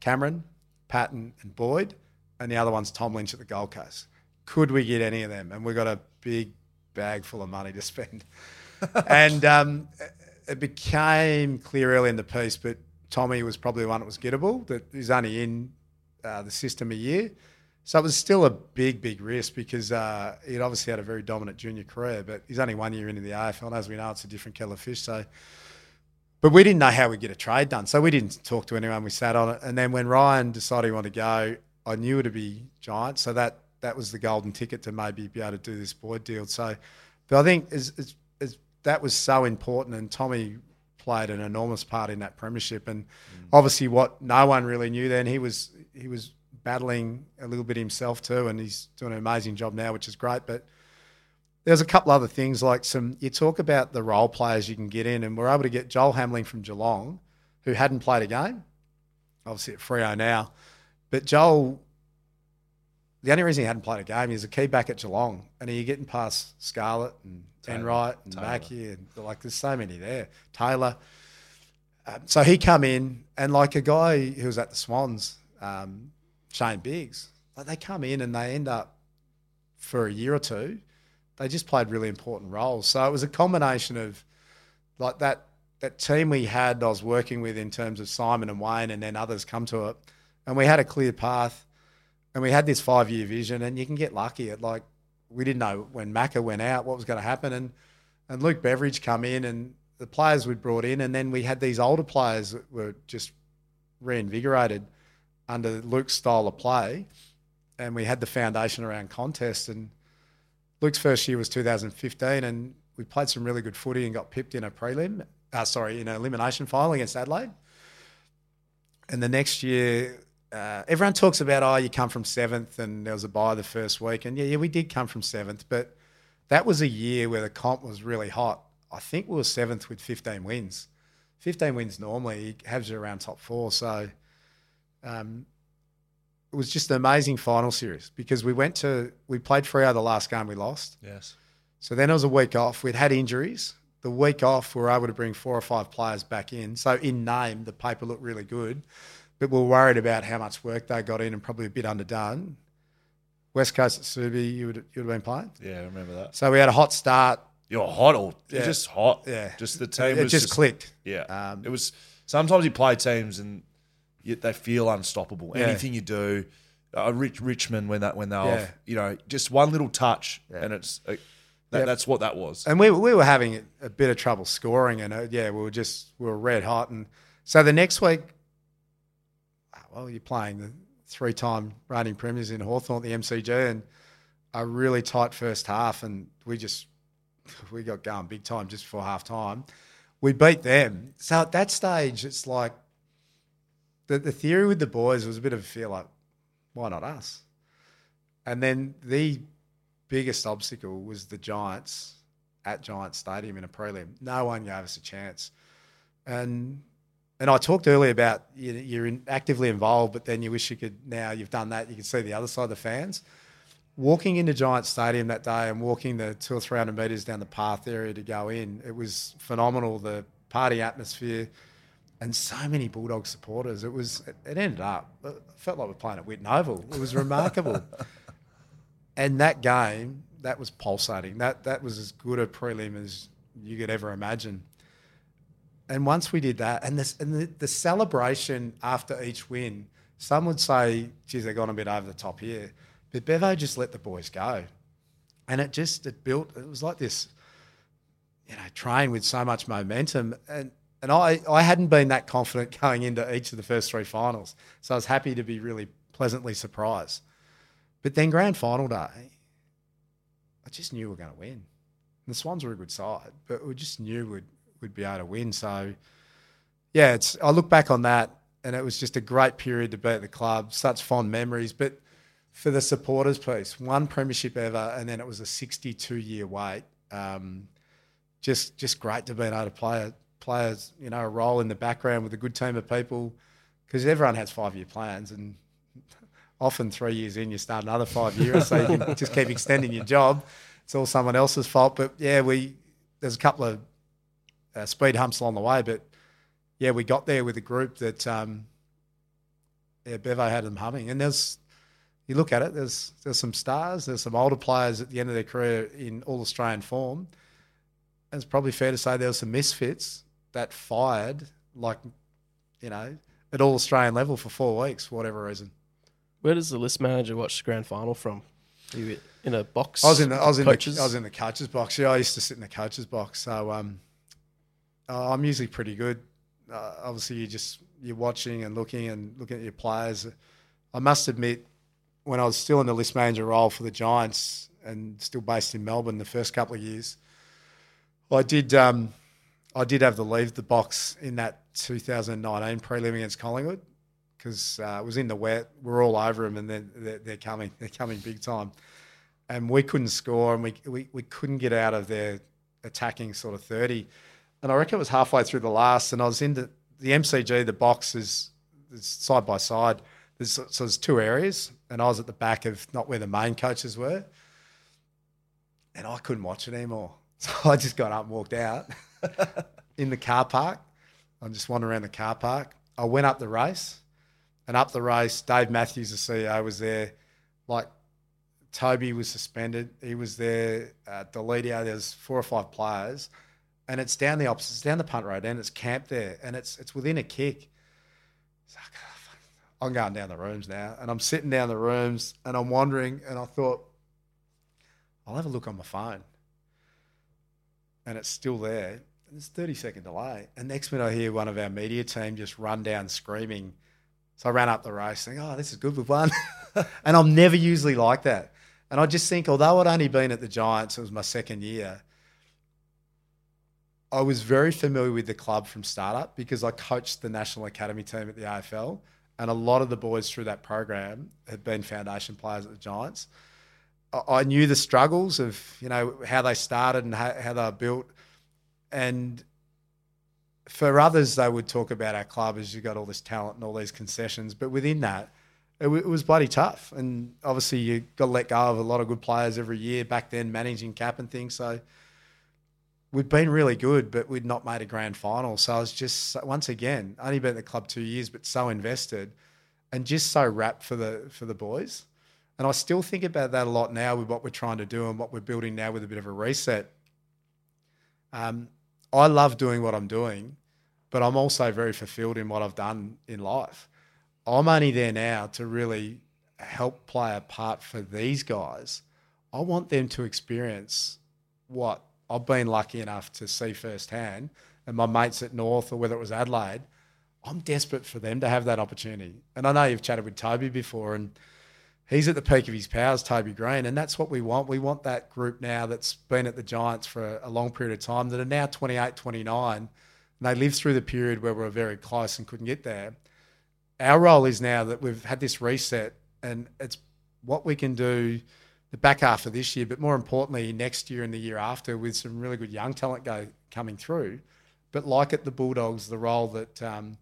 Cameron, Patton and Boyd, and the other one's Tom Lynch at the Gold Coast. Could we get any of them? And we got a big bag full of money to spend. and um, it became clear early in the piece, but Tommy was probably the one that was gettable, that he's only in uh, the system a year. So it was still a big, big risk because uh, he'd obviously had a very dominant junior career, but he's only one year into the AFL. And as we know, it's a different kettle of fish. So, but we didn't know how we'd get a trade done. So we didn't talk to anyone. We sat on it. And then when Ryan decided he wanted to go, I knew it would be Giants. So that, that was the golden ticket to maybe be able to do this Boyd deal. So, but I think as, as, as that was so important, and Tommy played an enormous part in that premiership. And obviously, what no one really knew then, he was he was battling a little bit himself too, and he's doing an amazing job now, which is great. But there's a couple other things like some. You talk about the role players you can get in, and we're able to get Joel Hamling from Geelong, who hadn't played a game, obviously at Freo now, but Joel. The only reason he hadn't played a game is a key back at Geelong, and you're getting past Scarlett and Enright and Mackie, and like there's so many there. Taylor. Um, so he come in, and like a guy who was at the Swans, um, Shane Biggs, like they come in and they end up for a year or two they just played really important roles. So it was a combination of like that that team we had I was working with in terms of Simon and Wayne and then others come to it. And we had a clear path and we had this five year vision and you can get lucky at like we didn't know when Macca went out what was going to happen and and Luke Beveridge come in and the players we'd brought in and then we had these older players that were just reinvigorated under Luke's style of play and we had the foundation around contest and Luke's first year was 2015, and we played some really good footy and got pipped in a prelim. Uh, sorry, in an elimination final against Adelaide. And the next year, uh, everyone talks about oh, you come from seventh, and there was a bye the first week, and yeah, yeah, we did come from seventh, but that was a year where the comp was really hot. I think we were seventh with 15 wins. 15 wins normally has you around top four, so um, it was just an amazing final series because we went to we played Freo the last game we lost. Yes. So then it was a week off. We'd had injuries. The week off, we were able to bring four or five players back in. So in name, the paper looked really good, but we were worried about how much work they got in and probably a bit underdone. West Coast at Subi, you would you would have been playing. Yeah, I remember that. So we had a hot start. You're hot, or Yeah. just hot. Yeah. just the team It was just, clicked. Yeah, Um, it was. Sometimes you play teams and they feel unstoppable. Yeah. Anything you do, uh, Rich, Richmond when that when they're Yeah. off, you know, just one little touch and it's uh, that, Yep. that's what that was. and we we were having a bit of trouble scoring, and uh, yeah, we were just we were red hot, and so the next week, ah, well, you're playing the three-time reigning premiers in Hawthorn at the MCG, and a really tight first half, and we just we got going big time just before half time. We beat them, so at that stage, it's like the the theory with the boys was a bit of a feel like, why not us? And then the biggest obstacle was the Giants at Giants Stadium in a prelim. No one gave us a chance. And and I talked earlier about you, you're in, actively involved, but then you wish you could now you've done that. You can see the other side of the fans. Walking into Giants Stadium that day and walking the two or three hundred meters down the path area to go in, it was phenomenal. The party atmosphere and so many Bulldog supporters. It was it ended up. It felt like we're playing at Whitten Oval. It was remarkable. and that game, that was pulsating. That that was as good a prelim as you could ever imagine. And once we did that, and this and the, the celebration after each win, some would say, "Geez, they've gone a bit over the top here," but Bevo just let the boys go, and it just it built. It was like this, you know, train with so much momentum, and and I I hadn't been that confident going into each of the first three finals, so I was happy to be really pleasantly surprised. But then grand final day, I just knew we were going to win. And the Swans were a good side, but we just knew we'd we'd be able to win. So, yeah, it's I look back on that, and it was just a great period to be at the club. Such fond memories. But for the supporters piece, one premiership ever, and then it was a 62 year wait. Um, just just great to be able to play a play a, you know a role in the background with a good team of people, because everyone has five year plans and often three years in, you start another five years, so you can just keep extending your job. It's all someone else's fault. But yeah, we there's a couple of uh, speed humps along the way, but yeah, we got there with a group that um, yeah, Bevo had them humming. And there's you look at it, there's there's some stars, there's some older players at the end of their career in all Australian form. And it's probably fair to say there were some misfits that fired like you know at all Australian level for four weeks for whatever reason. Where does the list manager watch the grand final from? Are you in a box? I was in the I was in coaches? the I was in the coaches box. Yeah, I used to sit in the coaches box. So um, uh, I'm usually pretty good. Uh, obviously, you just you're watching and looking and looking at your players. I must admit, when I was still in the list manager role for the Giants and still based in Melbourne the first couple of years, I did um, I did have to leave the box in that 2019 prelim against Collingwood because uh, it was in the wet. We're all over them, and then they're, they're, coming. They're coming big time, and we couldn't score, and we, we we couldn't get out of their attacking sort of thirty. And I reckon it was halfway through the last, and I was in the, the MCG. The box is, is side by side. There's, so there's two areas, and I was at the back of not where the main coaches were, and I couldn't watch it anymore. So I just got up and walked out in the car park. I'm just wandering around the car park. I went up the race, and up the race, Dave Matthews, the CEO, was there. Like Toby was suspended. He was there. Uh, Deledio, there's four or five players, and it's down the opposite, it's down the punt road, and it's camped there, and it's it's within a kick. Oh, I'm going down the rooms now, and I'm sitting down the rooms, and I'm wandering, and I thought, I'll have a look on my phone, and it's still there. There's 30 second delay, and next minute I hear one of our media team just run down screaming. So I ran up the race, thinking, "Oh, this is good, we've won." and I'm never usually like that. And I just think, although I'd only been at the Giants, it was my second year. I was very familiar with the club from startup because I coached the national academy team at the AFL, and a lot of the boys through that program had been foundation players at the Giants. I knew the struggles of you know how they started and how, how they were built, and for others they would talk about our club as you got all this talent and all these concessions, but within that, it, it was bloody tough. And obviously you got to let go of a lot of good players every year back then, managing cap and things. So we'd been really good, but we'd not made a grand final. So I was just once again only been at the club two years, but so invested and just so rapt for the for the boys. And I still think about that a lot now with what we're trying to do and what we're building now with a bit of a reset. Um, I love doing what I'm doing, but I'm also very fulfilled in what I've done in life. I'm only there now to really help play a part for these guys. I want them to experience what I've been lucky enough to see firsthand, and my mates at North or whether it was Adelaide. I'm desperate for them to have that opportunity. And I know you've chatted with Toby before, and he's at the peak of his powers, Toby Greene, and that's what we want. We want that group now that's been at the Giants for a, long period of time that are now 28, 29, and they lived through the period where we were very close and couldn't get there. Our role is now that we've had this reset, and it's what we can do the back half of this year, but more importantly, next year and the year after, with some really good young talent go coming through. But like at the Bulldogs, the role that um,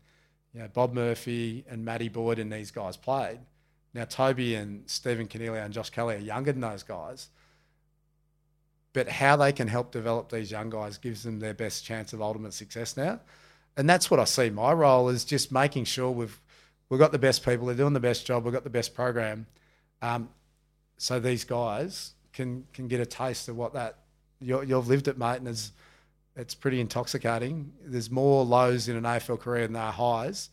you know, Bob Murphy and Matty Boyd and these guys played now, Toby and Stephen Coniglio and Josh Kelly are younger than those guys. But how they can help develop these young guys gives them their best chance of ultimate success now. And that's what I see my role is just making sure we've we've got the best people, they're doing the best job, we've got the best program. Um, so these guys can can get a taste of what that you have lived it, mate, and it's it's pretty intoxicating. There's more lows in an AFL career than there are highs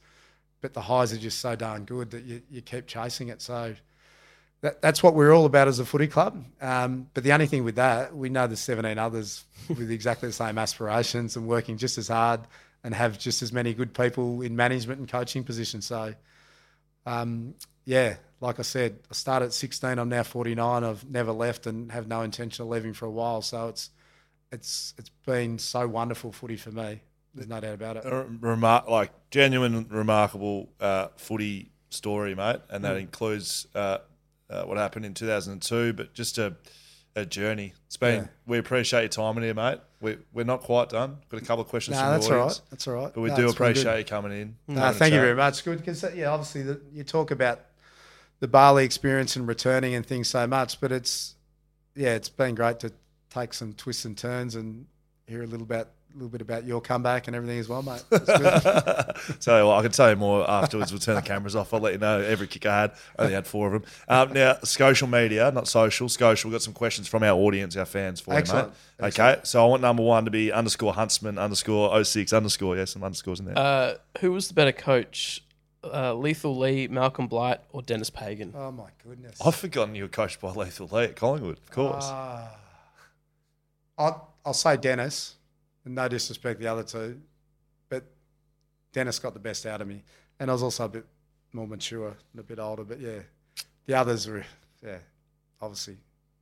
but the highs are just so darn good that you, you keep chasing it. So that, that's what we're all about as a footy club. Um, but the only thing with that, we know there's 17 others with exactly the same aspirations and working just as hard and have just as many good people in management and coaching positions. So, um, yeah, like I said, I started at 16. I'm now 49. I've never left and have no intention of leaving for a while. So it's it's it's been so wonderful footy for me. There's no doubt about it. Remar- like genuine, remarkable uh, footy story, mate, and that mm. includes uh, uh, what happened in 2002, but just a, a journey. It's been. Yeah. We appreciate your time in here, mate. We, we're not quite done. Got a couple of questions. No, from that's all right. That's all right. But we no, do appreciate you coming in. No, thank you very much. Good because yeah, obviously the, you talk about the Bali experience and returning and things so much, but it's yeah, it's been great to take some twists and turns and hear a little about a little bit about your comeback and everything as well, mate. tell you what, I can tell you more afterwards. We'll turn the cameras off. I'll let you know every kick I had. I only had four of them. Um, now, social media, not social, social. We've got some questions from our audience, our fans for Excellent. you, mate. Excellent. Okay, so I want number one to be underscore Huntsman underscore 06 underscore. Yeah, some underscores in there. Uh, who was the better coach? Uh, Lethal Leigh, Malcolm Blight, or Denis Pagan? Oh my goodness! I've forgotten you were coached by Lethal Leigh at Collingwood, of course. Uh, I'll, I'll say Denis and no disrespect the other two, but Denis got the best out of me, and I was also a bit more mature and a bit older. But yeah, the others were yeah, obviously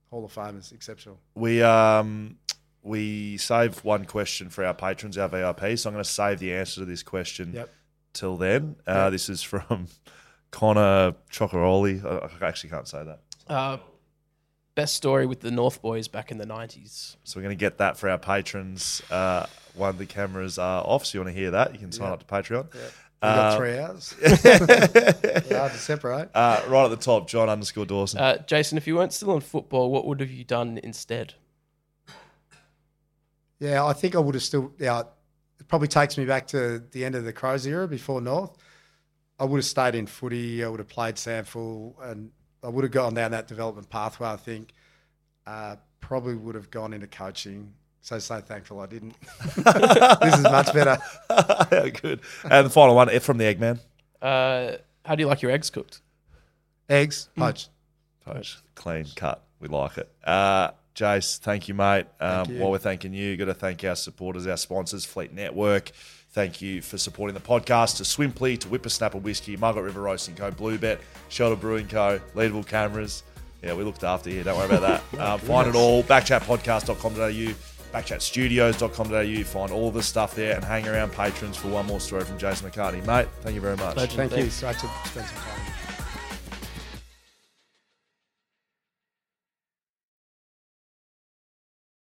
Hall of Famers, exceptional. We um we save one question for our patrons, our VIP. So I'm going to save the answer to this question yep. till then. Uh, This is from Connor Chocoroli. I I actually can't say that. Uh, best story with the North Boys back in the 90s. So we're going to get that for our patrons. Uh, one, the cameras are off, so you want to hear that, you can sign up to Patreon. We got Uh, three hours. yeah, hard to separate. Uh, right at the top, John underscore Dawson. Uh, Jason, if you weren't still in football, what would have you done instead? Yeah, I think I would have still. Yeah, it probably takes me back to the end of the Crows era before North. I would have stayed in footy. I would have played SANFL, and I would have gone down that development pathway. I think uh, probably would have gone into coaching. So so thankful I didn't. this is much better. Good. And the final one from the Eggman. Uh, how do you like your eggs cooked? Eggs poached. Poach. Clean cut. We like it. Uh, Jace, thank you, mate. Um, you. While we're thanking you, got to thank our supporters, our sponsors, Fleet Network. Thank you for supporting the podcast. To Swimply, to Whippersnapper Whiskey, Margaret River Roasting Co., Bluebet, Shelter Brewing Co., Leadable Cameras. Yeah, we looked after you. Don't worry about that. um, find it all. Backchatpodcast.com.au, backchatstudios.com.au. Find all the stuff there and hang around patrons for one more story from Jason McCartney. Mate, thank you very much. Legend. Thank you. Thanks. Great to spend some time.